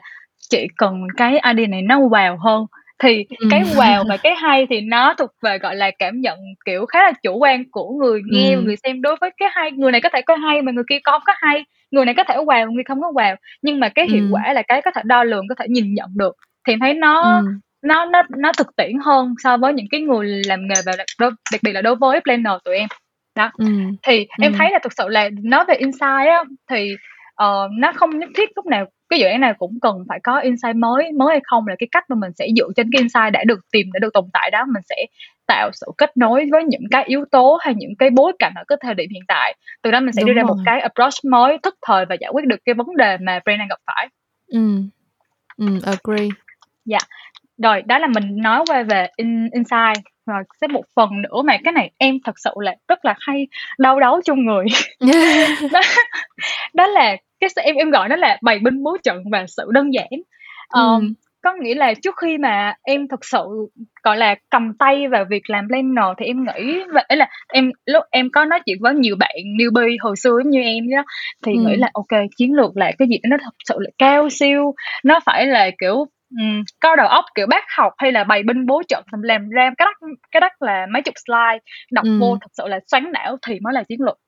chị cần cái idea này nó wow hơn thì ừ. cái wow và cái hay thì nó thuộc về gọi là cảm nhận kiểu khá là chủ quan của người nghe ừ. người xem đối với cái hay người này có thể có hay mà người kia không có hay người này có thể wow người không có wow nhưng mà cái hiệu ừ. quả là cái có thể đo lường có thể nhìn nhận được thì thấy nó ừ. nó nó nó thực tiễn hơn so với những cái người làm nghề và đặc, đặc biệt là đối với planner tụi em đó ừ. thì ừ. em thấy là thực sự là nói về insight á thì uh, nó không nhất thiết lúc nào cái dự án nào cũng cần phải có insight mới mới hay không là cái cách mà mình sẽ dựa trên cái insight đã được tìm đã được tồn tại đó mình sẽ tạo sự kết nối với những cái yếu tố hay những cái bối cảnh ở cái thời điểm hiện tại. Từ đó mình sẽ Đúng đưa ra một cái approach mới thức thời và giải quyết được cái vấn đề mà brand đang gặp phải. Ừ. Ừ agree. Dạ. Rồi đó là mình nói qua về in, insight rồi sẽ một phần nữa mà cái này em thật sự là rất là hay đau đấu trong người [laughs] đó, đó là cái em em gọi nó là bày binh bố trận và sự đơn giản um, ừ. có nghĩa là trước khi mà em thực sự gọi là cầm tay vào việc làm planner thì em nghĩ vậy là em lúc em có nói chuyện với nhiều bạn newbie hồi xưa như em đó thì ừ. nghĩ là ok chiến lược là cái gì nó thật sự là cao siêu nó phải là kiểu um, có đầu óc kiểu bác học hay là bày binh bố trận làm ra cái đất cái đất là mấy chục slide đọc ừ. vô thật sự là xoắn não thì mới là chiến lược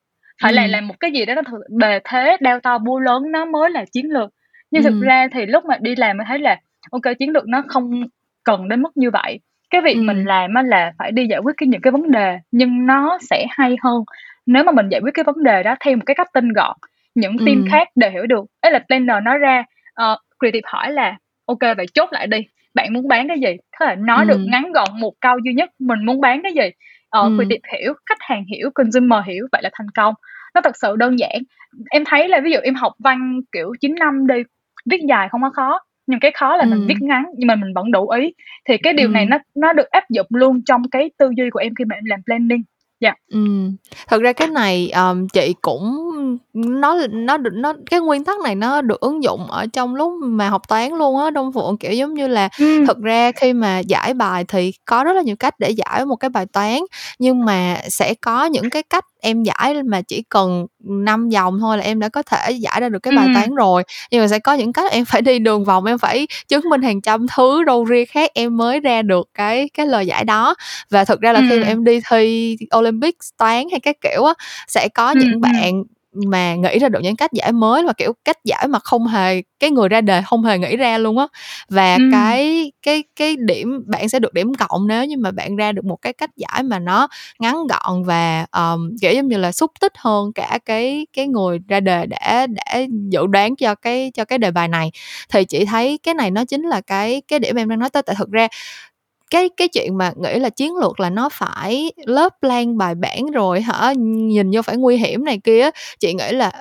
phải ừ. là làm một cái gì đó nó thật bề thế đeo to búa lớn nó mới là chiến lược nhưng ừ. thực ra thì lúc mà đi làm mới thấy là ok chiến lược nó không cần đến mức như vậy cái việc ừ. mình làm là phải đi giải quyết cái những cái vấn đề nhưng nó sẽ hay hơn nếu mà mình giải quyết cái vấn đề đó theo một cái cách tinh gọn những team ừ. khác đều hiểu được ấy là planner nói ra uh, creative hỏi là ok vậy chốt lại đi bạn muốn bán cái gì thế là nói ừ. được ngắn gọn một câu duy nhất mình muốn bán cái gì ờ, ừ. creative hiểu khách hàng hiểu consumer hiểu vậy là thành công nó thật sự đơn giản em thấy là ví dụ em học văn kiểu 9 năm đi viết dài không có khó nhưng cái khó là ừ. mình viết ngắn nhưng mà mình vẫn đủ ý thì cái điều ừ. này nó nó được áp dụng luôn trong cái tư duy của em khi mà em làm planning dạ Ừm, thật ra cái này, ờm, chị cũng nó nó được nó cái nguyên tắc này nó được ứng dụng ở trong lúc mà học toán luôn á, Đông Phượng, kiểu, giống như là, Ừm. thực ra khi mà giải bài thì có rất là nhiều cách để giải một cái bài toán, nhưng mà sẽ có những cái cách em giải mà chỉ cần năm dòng thôi là em đã có thể giải ra được cái bài ừ. toán rồi nhưng mà sẽ có những cách em phải đi đường vòng em phải chứng minh hàng trăm thứ đâu riêng khác em mới ra được cái cái lời giải đó và thực ra là ừ. khi mà em đi thi Olympic toán hay các kiểu á sẽ có ừ. những bạn mà nghĩ ra được những cách giải mới và kiểu cách giải mà không hề cái người ra đề không hề nghĩ ra luôn á. Và ừ. cái cái cái điểm bạn sẽ được điểm cộng nếu như mà bạn ra được một cái cách giải mà nó ngắn gọn và um, kiểu giống như là xúc tích hơn cả cái cái người ra đề đã đã dự đoán cho cái cho cái đề bài này. Thì chị thấy cái này nó chính là cái cái điểm em đang nói tới. Tại thực ra cái cái chuyện mà nghĩ là chiến lược là nó phải lớp plan bài bản rồi hả? Nhìn vô phải nguy hiểm này kia chị nghĩ là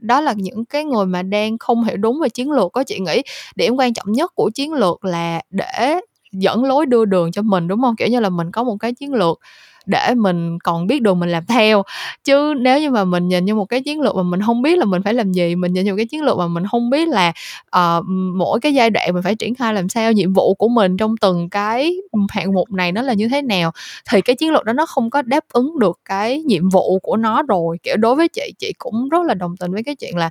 đó là những cái người mà đang không hiểu đúng về chiến lược có chị nghĩ điểm quan trọng nhất của chiến lược là để dẫn lối đưa đường cho mình, đúng không? Kiểu như là mình có một cái chiến lược để mình còn biết đường mình làm theo. Chứ nếu như mà mình nhìn như một cái chiến lược mà mình không biết là mình phải làm gì mình nhìn như một cái chiến lược mà mình không biết là uh, mỗi cái giai đoạn mình phải triển khai làm sao nhiệm vụ của mình trong từng cái hạng mục này nó là như thế nào thì cái chiến lược đó nó không có đáp ứng được cái nhiệm vụ của nó rồi. Kiểu đối với chị chị cũng rất là đồng tình với cái chuyện là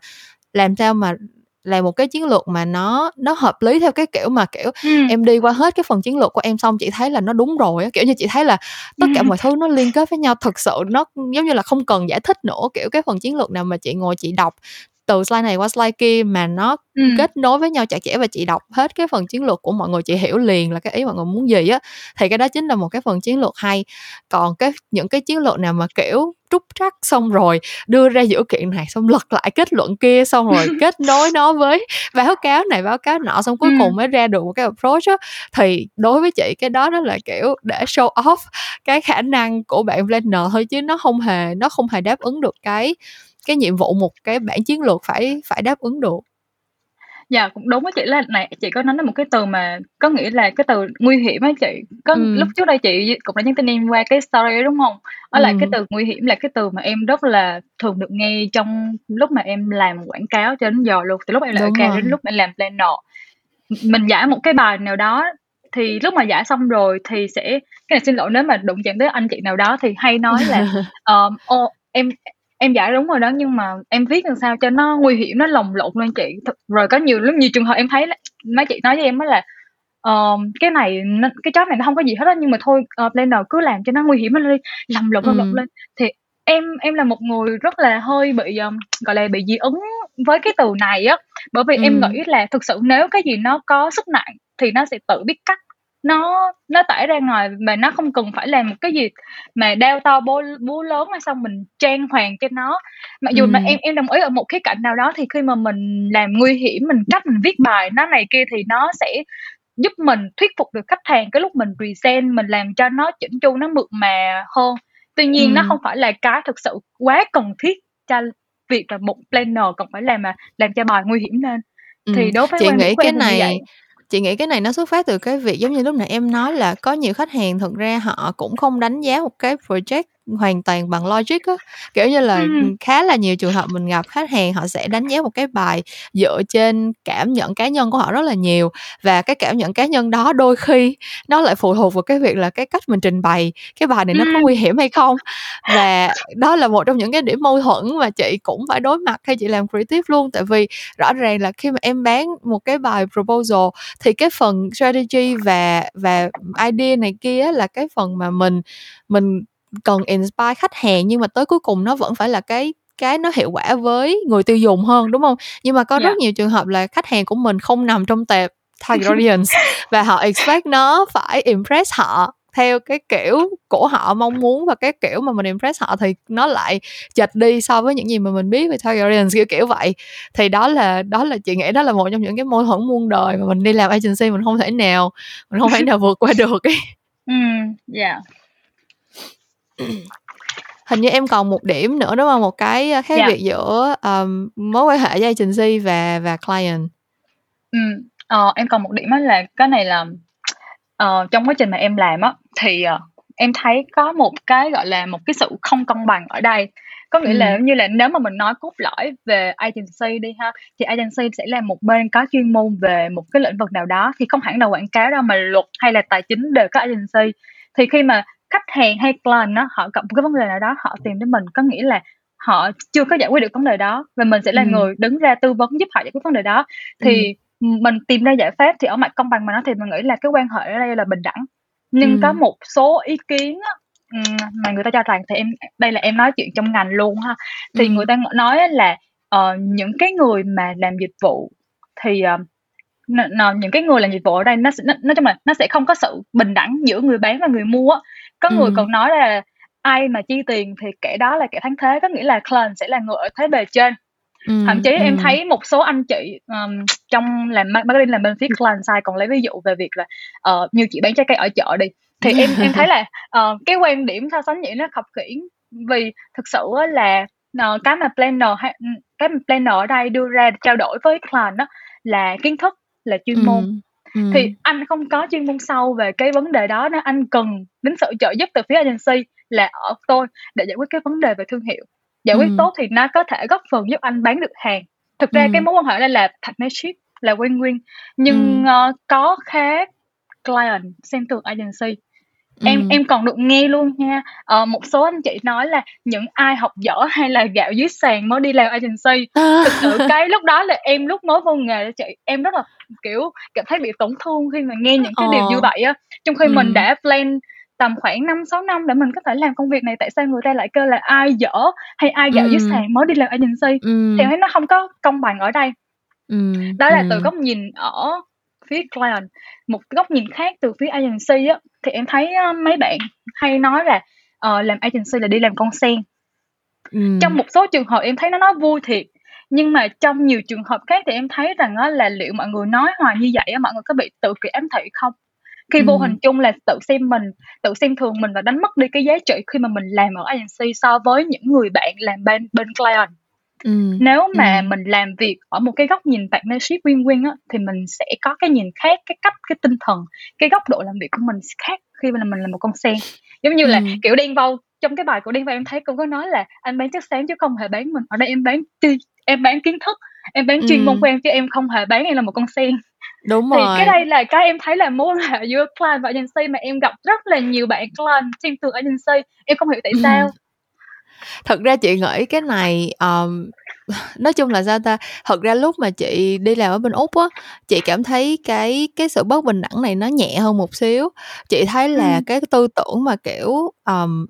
làm sao mà là một cái chiến lược mà nó nó hợp lý theo cái kiểu mà kiểu ừ. em đi qua hết cái phần chiến lược của em xong chị thấy là nó đúng rồi á kiểu như chị thấy là tất cả mọi thứ nó liên kết với nhau thực sự nó giống như là không cần giải thích nữa kiểu cái phần chiến lược nào mà chị ngồi chị đọc từ slide này qua slide kia mà nó ừ. kết nối với nhau chặt chẽ và chị đọc hết cái phần chiến lược của mọi người chị hiểu liền là cái ý mọi người muốn gì á thì cái đó chính là một cái phần chiến lược hay còn cái những cái chiến lược nào mà kiểu trúc trắc xong rồi đưa ra dữ kiện này xong lật lại kết luận kia xong rồi [laughs] kết nối nó với báo cáo này báo cáo nọ xong cuối ừ. cùng mới ra được một cái approach á thì đối với chị cái đó đó là kiểu để show off cái khả năng của bạn planner thôi chứ nó không hề nó không hề đáp ứng được cái cái nhiệm vụ một cái bản chiến lược phải phải đáp ứng được. Dạ cũng đúng với chị. Là này chị có nói đến một cái từ mà có nghĩa là cái từ nguy hiểm á chị. Có ừ. lúc trước đây chị cũng đã nhắn tin em qua cái story đó đúng không? Đó ừ. là cái từ nguy hiểm là cái từ mà em rất là thường được nghe trong lúc mà em làm quảng cáo cho đến giờ luôn. Từ lúc em làm account đến lúc em làm planner mình giải một cái bài nào đó thì lúc mà giải xong rồi thì sẽ cái này xin lỗi nếu mà đụng chạm tới anh chị nào đó thì hay nói là um, [laughs] ô, em em giải đúng rồi đó nhưng mà em viết làm sao cho nó nguy hiểm nó lồng lộn lên chị. Rồi có nhiều lúc nhiều trường hợp em thấy mấy chị nói với em đó là uh, cái này cái job này nó không có gì hết á nhưng mà thôi uh, planner cứ làm cho nó nguy hiểm lên lồng lộn lồng lộn lên. Thì em em là một người rất là hơi bị um, gọi là bị dị ứng với cái từ này á. Bởi vì ừ. em nghĩ là thực sự nếu cái gì nó có sức nặng thì nó sẽ tự biết cách nó nó tải ra ngoài mà nó không cần phải làm một cái gì mà đeo to bố búa lớn hay xong mình trang hoàng cho nó mặc dù ừ. mà em em đồng ý ở một cái cạnh nào đó thì khi mà mình làm nguy hiểm mình cách mình viết bài nó này kia thì nó sẽ giúp mình thuyết phục được khách hàng cái lúc mình present mình làm cho nó chỉnh chu nó mượt mà hơn tuy nhiên ừ. nó không phải là cái thực sự quá cần thiết cho việc là một planner cần phải làm mà làm cho bài nguy hiểm lên ừ. thì đối với chị nghĩ cái này chị nghĩ cái này nó xuất phát từ cái việc giống như lúc nãy em nói là có nhiều khách hàng thực ra họ cũng không đánh giá một cái project hoàn toàn bằng logic á. Kiểu như là ừ. khá là nhiều trường hợp mình gặp khách hàng họ sẽ đánh giá một cái bài dựa trên cảm nhận cá nhân của họ rất là nhiều và cái cảm nhận cá nhân đó đôi khi nó lại phụ thuộc vào cái việc là cái cách mình trình bày cái bài này nó có nguy hiểm hay không. Và đó là một trong những cái điểm mâu thuẫn mà chị cũng phải đối mặt khi chị làm creative luôn. Tại vì rõ ràng là khi mà em bán một cái bài proposal thì cái phần strategy và và idea này kia là cái phần mà mình mình cần inspire khách hàng nhưng mà tới cuối cùng nó vẫn phải là cái cái nó hiệu quả với người tiêu dùng hơn đúng không nhưng mà có yeah. rất dạ. nhiều trường hợp là khách hàng của mình không nằm trong tệp target audience [laughs] và họ expect nó phải impress họ theo cái kiểu của họ mong muốn và cái kiểu mà mình impress họ thì nó lại chệch đi so với những gì mà mình biết về target audience kiểu kiểu vậy thì đó là đó là chị nghĩ đó là một trong những cái mâu thuẫn muôn đời mà mình đi làm agency mình không thể nào mình không thể nào vượt qua được ấy [laughs] ừ yeah [clears throat] hình như em còn một điểm nữa đúng không một cái ờ, khác yeah. Dạ. biệt giữa um, mối quan hệ với agency và và client ừ ờ, em còn một điểm là cái này là uh, trong quá trình mà em làm á thì uh, em thấy có một cái gọi là một cái sự không công bằng ở đây có nghĩa ừ. là như là nếu mà mình nói cốt lõi về agency đi ha thì agency sẽ là một bên có chuyên môn về một cái lĩnh vực nào đó thì không hẳn là quảng cáo đâu mà luật hay là tài chính đều có agency thì khi mà khách hàng hay client nó họ gặp một cái vấn đề nào đó họ tìm đến mình có nghĩa là họ chưa có giải quyết được vấn đề đó và mình sẽ là Ừm. người đứng ra tư vấn giúp họ giải quyết vấn đề đó thì mình tìm ra giải pháp thì ở mặt công bằng mà nói thì mình nghĩ là cái quan hệ ở đây là bình đẳng nhưng Ừm. có một số ý kiến á, ừm, mà người ta cho rằng thì em đây là em nói chuyện trong ngành luôn ha thì Ừm. người ta nói là ờ, những cái người mà làm dịch vụ thì ờ, n- những cái người làm dịch vụ ở đây nó, sẽ- nó nói chung là nó sẽ không có sự bình đẳng giữa người bán và người mua á có người Ừm. còn nói là ai mà chi tiền thì kẻ đó là kẻ thắng thế có nghĩa là client sẽ là người ở thế bề trên Ừm, thậm chí em ừm. thấy một số anh chị um, trong làm ma- marketing làm bên phía client side còn lấy ví dụ về việc là ờ, như chị bán trái cây ở chợ đi thì em em thấy là [laughs] ờ, cái quan điểm so sánh vậy nó khập khiễng vì thực sự là ờ, cái mà planner ừ, cái mà planner ở đây đưa ra trao đổi với client đó là kiến thức là chuyên môn ừm. thì anh không có chuyên môn sâu về cái vấn đề đó nên anh cần đến sự trợ giúp từ phía agency là ở tôi để giải quyết cái vấn đề về thương hiệu giải quyết Ừm. tốt thì nó có thể góp phần giúp anh bán được hàng thực ra Ừm. cái mối quan hệ đây là partnership là win-win nhưng Ừm. ờ, có khác client xem thường agency em Ừm. em còn được nghe luôn nha ờ, một số anh chị nói là những ai học dở hay là gạo dưới sàn mới đi làm agency thực sự cái lúc đó là em lúc mới vô nghề chị em rất là kiểu cảm thấy bị tổn thương khi mà nghe những cái điều như Ờ. vậy á trong khi mình Ừm. đã plan tầm khoảng 5 6 năm để mình có thể làm công việc này tại sao người ta lại kêu là ai dở hay ai gạo dưới Ừm. sàn mới đi làm agency Ừm. thì em thấy nó không có công bằng ở đây Ừm, đó là từ ừm. góc nhìn ở phía client một góc nhìn khác từ phía agency á thì em thấy á, mấy bạn hay nói là ờ, làm agency là đi làm con sen Ừm. trong một số trường hợp em thấy nó nói vui thiệt nhưng mà trong nhiều trường hợp khác thì em thấy rằng á, là liệu mọi người nói hoài như vậy á, mọi người có bị tự kỷ ám thị không khi vô Ừm. hình chung là tự xem mình tự xem thường mình và đánh mất đi cái giá trị khi mà mình làm ở agency so với những người bạn làm bên bên client Ừm. nếu mà Ừm. mình làm việc ở một cái góc nhìn partnership win-win á thì mình sẽ có cái nhìn khác cái cách cái tinh thần cái góc độ làm việc của mình khác khi mà mình là một con sen giống như là Ừm. kiểu đen vâu trong cái bài của đen vâu em thấy cũng có nói là anh bán chất xám chứ không hề bán mình ở đây em bán chi em bán kiến thức em bán chuyên môn Ừm. của em chứ em không hề bán em là một con sen Đúng thì cái rồi. đây là cái em thấy là mối quan hệ giữa client và agency mà em gặp rất là nhiều bạn client xem thường agency em không hiểu tại Ừm. sao Thật ra chị nghĩ cái này, ờm, [laughs] nói chung là sao ta, thật ra lúc mà chị đi làm ở bên Úc á, chị cảm thấy cái cái sự bất bình đẳng này nó nhẹ hơn một xíu. Chị thấy là Ừm. cái tư tưởng mà, kiểu, ừm,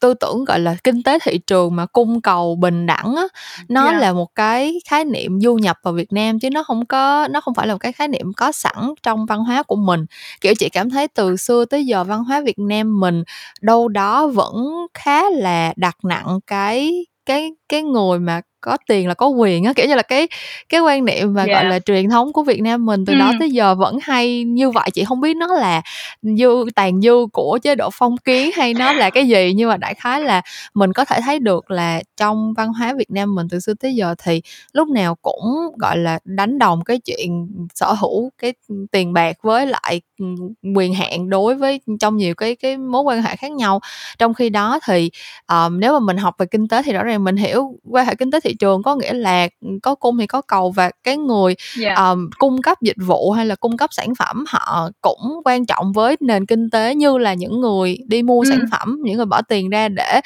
tư tưởng, gọi là, kinh tế thị trường mà cung cầu bình đẳng á, nó Yeah. là một cái khái niệm du nhập vào Việt Nam chứ nó hông có nó không phải là một cái khái niệm có sẵn trong văn hóa của mình. Kiểu, chị cảm thấy từ xưa tới giờ văn hóa Việt Nam mình đâu đó vẫn khá là đặt nặng cái cái cái người mà có tiền là có quyền á, kiểu như là, cái cái quan niệm mà, gọi Yeah. là, truyền thống của Việt Nam mình từ đó Ừm. tới giờ vẫn hay như vậy. Chị hông biết nó là dư tàn dư của chế độ phong kiến hay nó là cái gì, nhưng mà đại khái là mình có thể thấy được là trong văn hóa Việt Nam mình từ xưa tới giờ thì lúc nào cũng, gọi là, đánh đồng cái chuyện sở hữu cái, tiền bạc với lại, ừm, quyền hạn đối với trong nhiều cái cái mối quan hệ khác nhau. Trong khi đó thì, ờm, nếu mà mình học về kinh tế thì rõ ràng mình hiểu quan hệ kinh tế thị trường có nghĩa là, có cung thì có cầu và cái người, Yeah. ờm, cung cấp dịch vụ hay là cung cấp sản phẩm họ cũng quan trọng với nền kinh tế như là những người đi mua sản Ừm. phẩm, những người bỏ tiền ra để,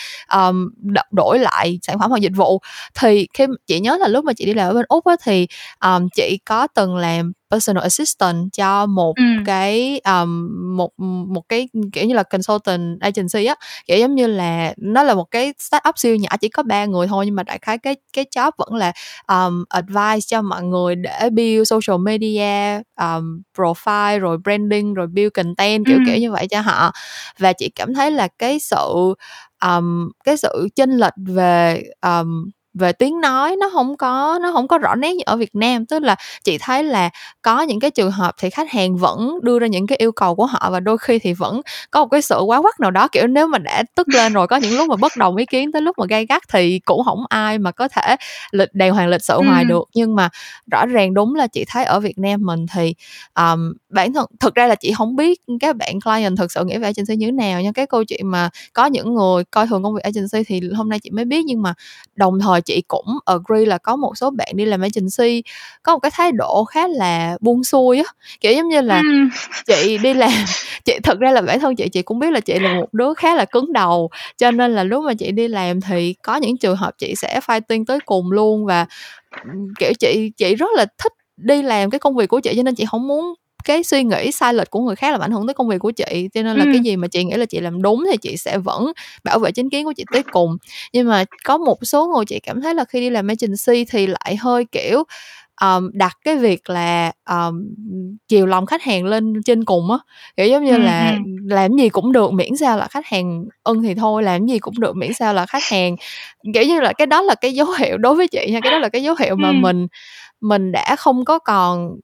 đ đổi lại sản phẩm hoặc dịch vụ. Thì khi chị nhớ là lúc mà chị đi làm ở bên Úc á thì, ờm, chị có từng làm personal assistant cho một Ừm. cái, ờm, một một cái, kiểu như là, consultant agency á, kiểu, giống như là, nó là một cái startup siêu nhỏ chỉ có 3 người thôi nhưng mà đại khái cái cái job vẫn là, ờm, advice cho mọi người để build social media, ờm, profile rồi branding rồi build content, kiểu, kiểu Ừm. như vậy cho họ. Và chị cảm thấy là cái sự, ờm, cái sự chênh lệch về, ờm, về tiếng nói nó hông có nó hổng có rõ nét như ở Việt Nam. Tức là chị thấy là có những cái trường hợp thì khách hàng vẫn đưa ra những cái yêu cầu của họ và đôi khi thì vẫn có một cái sự quá quắt nào đó, kiểu, nếu mà đã tức lên rồi có những lúc mà bất đồng ý kiến tới lúc mà gay gắt thì cũng hổng ai mà có thể lịch đàng hoàng lịch sự hoài Ừm. được. Nhưng mà rõ ràng đúng là chị thấy ở Việt Nam mình thì, ờm, bản thân thực ra là chị hổng biết các bạn client thực sự nghĩ về agency như thế nào nha. Cái câu chuyện mà có những người coi thường công việc agency thì hôm nay chị mới biết, nhưng mà đồng thời chị cũng agree là có một số bạn đi làm agency có một cái thái độ khá là buông xuôi á kiểu giống như là Ừm. chị đi làm [laughs] chị thực ra là bản thân chị chị cũng biết là chị là một đứa khá là cứng đầu cho nên là lúc mà chị đi làm thì có những trường hợp chị sẽ fighting tới cùng luôn và kiểu chị chị rất là thích đi làm cái công việc của chị cho nên chị không muốn cái suy nghĩ sai lệch của người khác làm ảnh hưởng tới công việc của chị. Cho nên là ừ. cái gì mà chị nghĩ là chị làm đúng thì chị sẽ vẫn bảo vệ chính kiến của chị tới cùng. Nhưng mà có một số người chị cảm thấy là khi đi làm agency thì lại hơi kiểu um, đặt cái việc là um, chiều lòng khách hàng lên trên cùng á. Kiểu giống như là làm gì cũng được miễn sao là khách hàng ưng thì thôi làm gì cũng được miễn sao là khách hàng. Kiểu như là cái đó là cái dấu hiệu đối với chị nha cái đó là cái dấu hiệu mà mình mình đã không có còn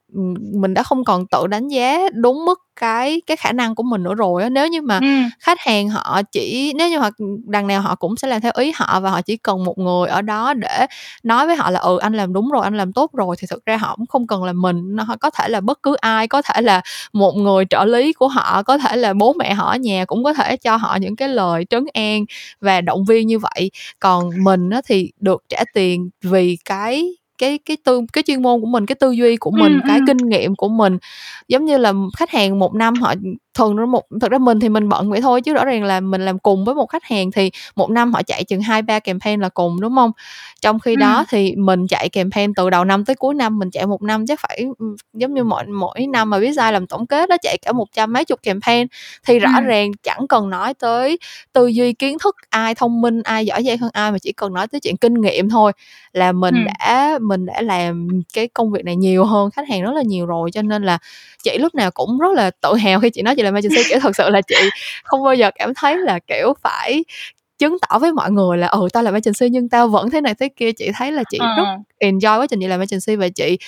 mình đã không còn tự đánh giá đúng mức cái cái khả năng của mình nữa rồi á. Nếu như mà ừ. khách hàng họ chỉ nếu như họ đằng nào họ cũng sẽ làm theo ý họ và họ chỉ cần một người ở đó để nói với họ là ừ anh làm đúng rồi anh làm tốt rồi. Thì thực ra họ cũng không cần là mình nó có thể là bất cứ ai có thể là một người trợ lý của họ có thể là bố mẹ họ ở nhà cũng có thể cho họ những cái lời trấn an và động viên như vậy. Còn mình á thì được trả tiền vì cái cái cái tư cái chuyên môn của mình cái tư duy của mình ừ, cái ừ. kinh nghiệm của mình giống như là khách hàng một năm họ thường nó một thật ra mình thì mình bận vậy thôi chứ rõ ràng là mình làm cùng với một khách hàng thì một năm họ chạy chừng hai ba campaign là cùng đúng không trong khi ừ. đó thì mình chạy campaign từ đầu năm tới cuối năm mình chạy một năm chắc phải giống như mỗi mỗi năm mà biết sai làm tổng kết đó chạy cả một trăm mấy chục campaign thì rõ ừ. ràng chẳng cần nói tới tư duy kiến thức ai thông minh ai giỏi giang hơn ai mà chỉ cần nói tới chuyện kinh nghiệm thôi là mình ừ. đã mình đã làm cái công việc này nhiều hơn khách hàng rất là nhiều rồi cho nên là chị lúc nào cũng rất là tự hào khi chị nói chị làm agency kiểu thật sự là chị không bao giờ cảm thấy là kiểu phải chứng tỏ với mọi người là ừ tao làm agency nhưng tao vẫn thế này thế kia chị thấy là chị à. rất enjoy quá trình chị làm agency và chị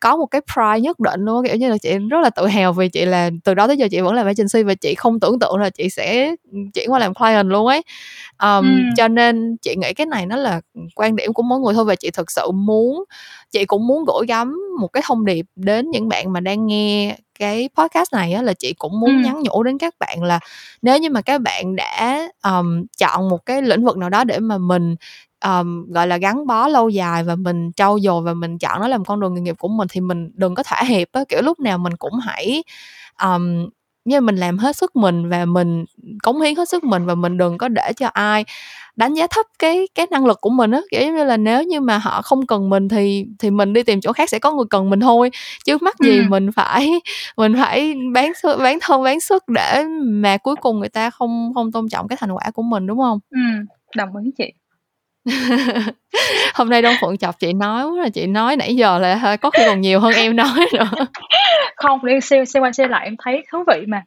có một cái pride nhất định luôn kiểu như là chị rất là tự hào vì chị là từ đó tới giờ chị vẫn làm agency và chị không tưởng tượng là chị sẽ chuyển qua làm client luôn ấy um, ừ. cho nên chị nghĩ cái này nó là quan điểm của mỗi người thôi và chị thực sự muốn chị cũng muốn gửi gắm một cái thông điệp đến những bạn mà đang nghe cái podcast này á là chị cũng muốn ừ. nhắn nhủ đến các bạn là nếu như mà các bạn đã um, chọn một cái lĩnh vực nào đó để mà mình um, gọi là gắn bó lâu dài và mình trau dồi và mình chọn nó làm con đường nghề nghiệp của mình thì mình đừng có thả hiệp á kiểu lúc nào mình cũng hãy um, như mình làm hết sức mình và mình cống hiến hết sức mình và mình đừng có để cho ai đánh giá thấp cái cái năng lực của mình á. Kiểu như là nếu như mà họ không cần mình thì thì mình đi tìm chỗ khác sẽ có người cần mình thôi. Chứ mắc gì ừ. mình phải [laughs] mình phải bán bán thân bán sức để mà cuối cùng người ta không không tôn trọng cái thành quả của mình đúng không? Ừ đồng ý chị [laughs] [laughs] hôm nay đông phượng chọc chị nói là chị nói nãy giờ là có khi còn nhiều hơn em nói [laughs] nữa. Không đi xem xem qua xem lại em thấy thú vị mà.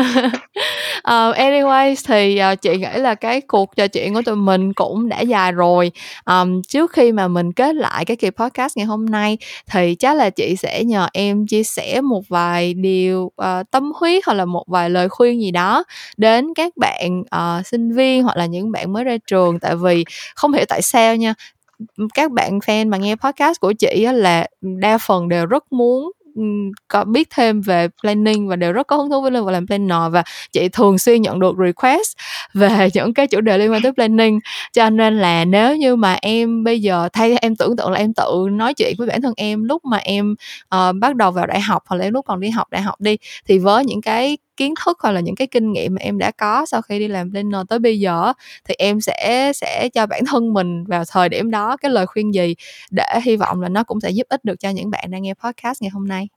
Uh, [laughs] anyways thì uh, chị nghĩ là cái cuộc trò chuyện của tụi mình cũng đã dài rồi. Um, trước khi mà mình kết lại cái kỳ podcast ngày hôm nay thì chắc là chị sẽ nhờ em chia sẻ một vài điều uh, tâm huyết hoặc là một vài lời khuyên gì đó đến các bạn uh, sinh viên hoặc là những bạn mới ra trường. Tại vì không hiểu tại sao nha các bạn fan mà nghe podcast của chị á là đa phần đều rất muốn có biết thêm về planning và đều rất có hứng thú với lên và làm planner và chị thường xuyên nhận được request về [laughs] những cái chủ đề liên quan tới planning. Cho nên là nếu như mà em bây giờ thay em tưởng tượng là em tự nói chuyện với bản thân em lúc mà em uh, bắt đầu vào đại học hoặc là em lúc còn đi học đại học đi thì với những cái kiến thức hoặc là những cái kinh nghiệm mà em đã có sau khi đi làm planner tới bây giờ thì em sẽ sẽ cho bản thân mình vào thời điểm đó cái lời khuyên gì để hy vọng là nó cũng sẽ giúp ích được cho những bạn đang nghe podcast ngày hôm nay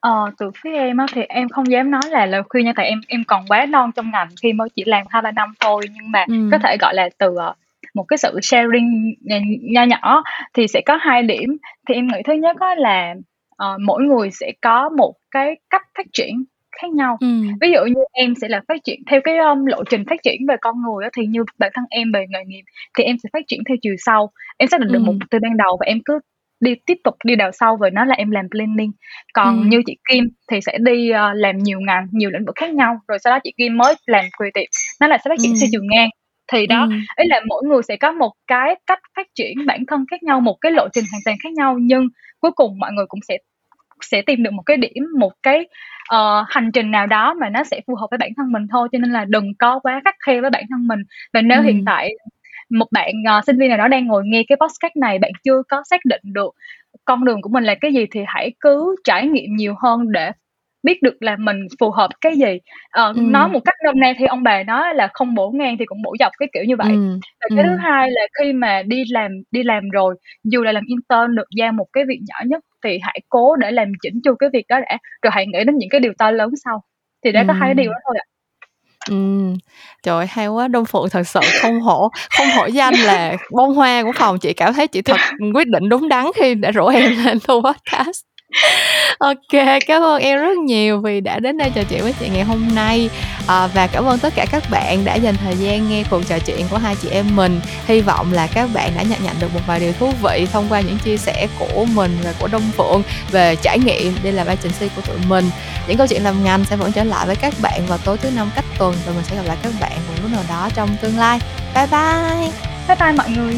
Ờ, từ phía em á, thì em không dám nói là lời khuyên nha, tại em em còn quá non trong ngành khi mới chỉ làm hai ba năm thôi, nhưng mà Ừm. có thể gọi là từ, ờ, một cái sự sharing nho nhỏ thì sẽ có hai điểm. Thì em nghĩ thứ nhất á là, ờ, mỗi người sẽ có một cái cách phát triển khác nhau. Ừm. Ví dụ như em sẽ là phát triển theo cái, ưm, lộ trình phát triển về con người á, thì như bản thân em về nghề nghiệp thì em sẽ phát triển theo chiều sâu. Em xác định được mục Ừm. từ ban đầu và em cứ đi tiếp tục đi đào sâu về nó là em làm planning. Còn Ừm. như chị Kim thì sẽ đi, ơ, làm nhiều ngành, nhiều lĩnh vực khác nhau, rồi sau đó chị Kim mới làm creative, nó là sẽ phát triển theo chiều ngang. Thì đó, Ừm. ý là mỗi người sẽ có một cái cách phát triển bản thân khác nhau, một cái lộ trình hoàn toàn khác nhau, nhưng cuối cùng mọi người cũng sẽ sẽ tìm được một cái điểm, một cái, ờ, hành trình nào đó mà nó sẽ phù hợp với bản thân mình thôi, cho nên là đừng có quá khắt khe với bản thân mình. Và nếu hiện tại một bạn uh, sinh viên nào đó đang ngồi nghe cái podcast này bạn chưa có xác định được con đường của mình là cái gì thì hãy cứ trải nghiệm nhiều hơn để biết được là mình phù hợp cái gì ờ, ừ. nói một cách nôm na thì ông bà nói là không bổ ngang thì cũng bổ dọc cái kiểu như vậy ừ. và cái ừ. thứ hai là khi mà đi làm đi làm rồi dù là làm intern được giao một cái việc nhỏ nhất thì hãy cố để làm chỉnh chu cái việc đó đã. Rồi hãy nghĩ đến những cái điều to lớn sau. Thì đã ừ. có hai điều đó thôi ạ. Ừm, trời ơi, hay quá, Đông Phượng thật sự không hổ không hổ danh là bông hoa của phòng, chị cảm thấy chị thật quyết định đúng đắn khi đã rủ em lên thu [laughs] podcast. OK, cảm ơn em rất nhiều vì đã đến đây trò chuyện với chị ngày hôm nay, à, và cảm ơn tất cả các bạn đã dành thời gian nghe cuộc trò chuyện của hai chị em mình. Hy vọng là các bạn đã nhận nhận được một vài điều thú vị thông qua những chia sẻ của mình và của Đông Phượng về trải nghiệm đi làm agency của tụi mình. Những câu chuyện làm ngành sẽ vẫn trở lại với các bạn vào tối thứ năm cách tuần và mình sẽ gặp lại các bạn một lúc nào đó trong tương lai. Bye bye. Bye bye mọi người.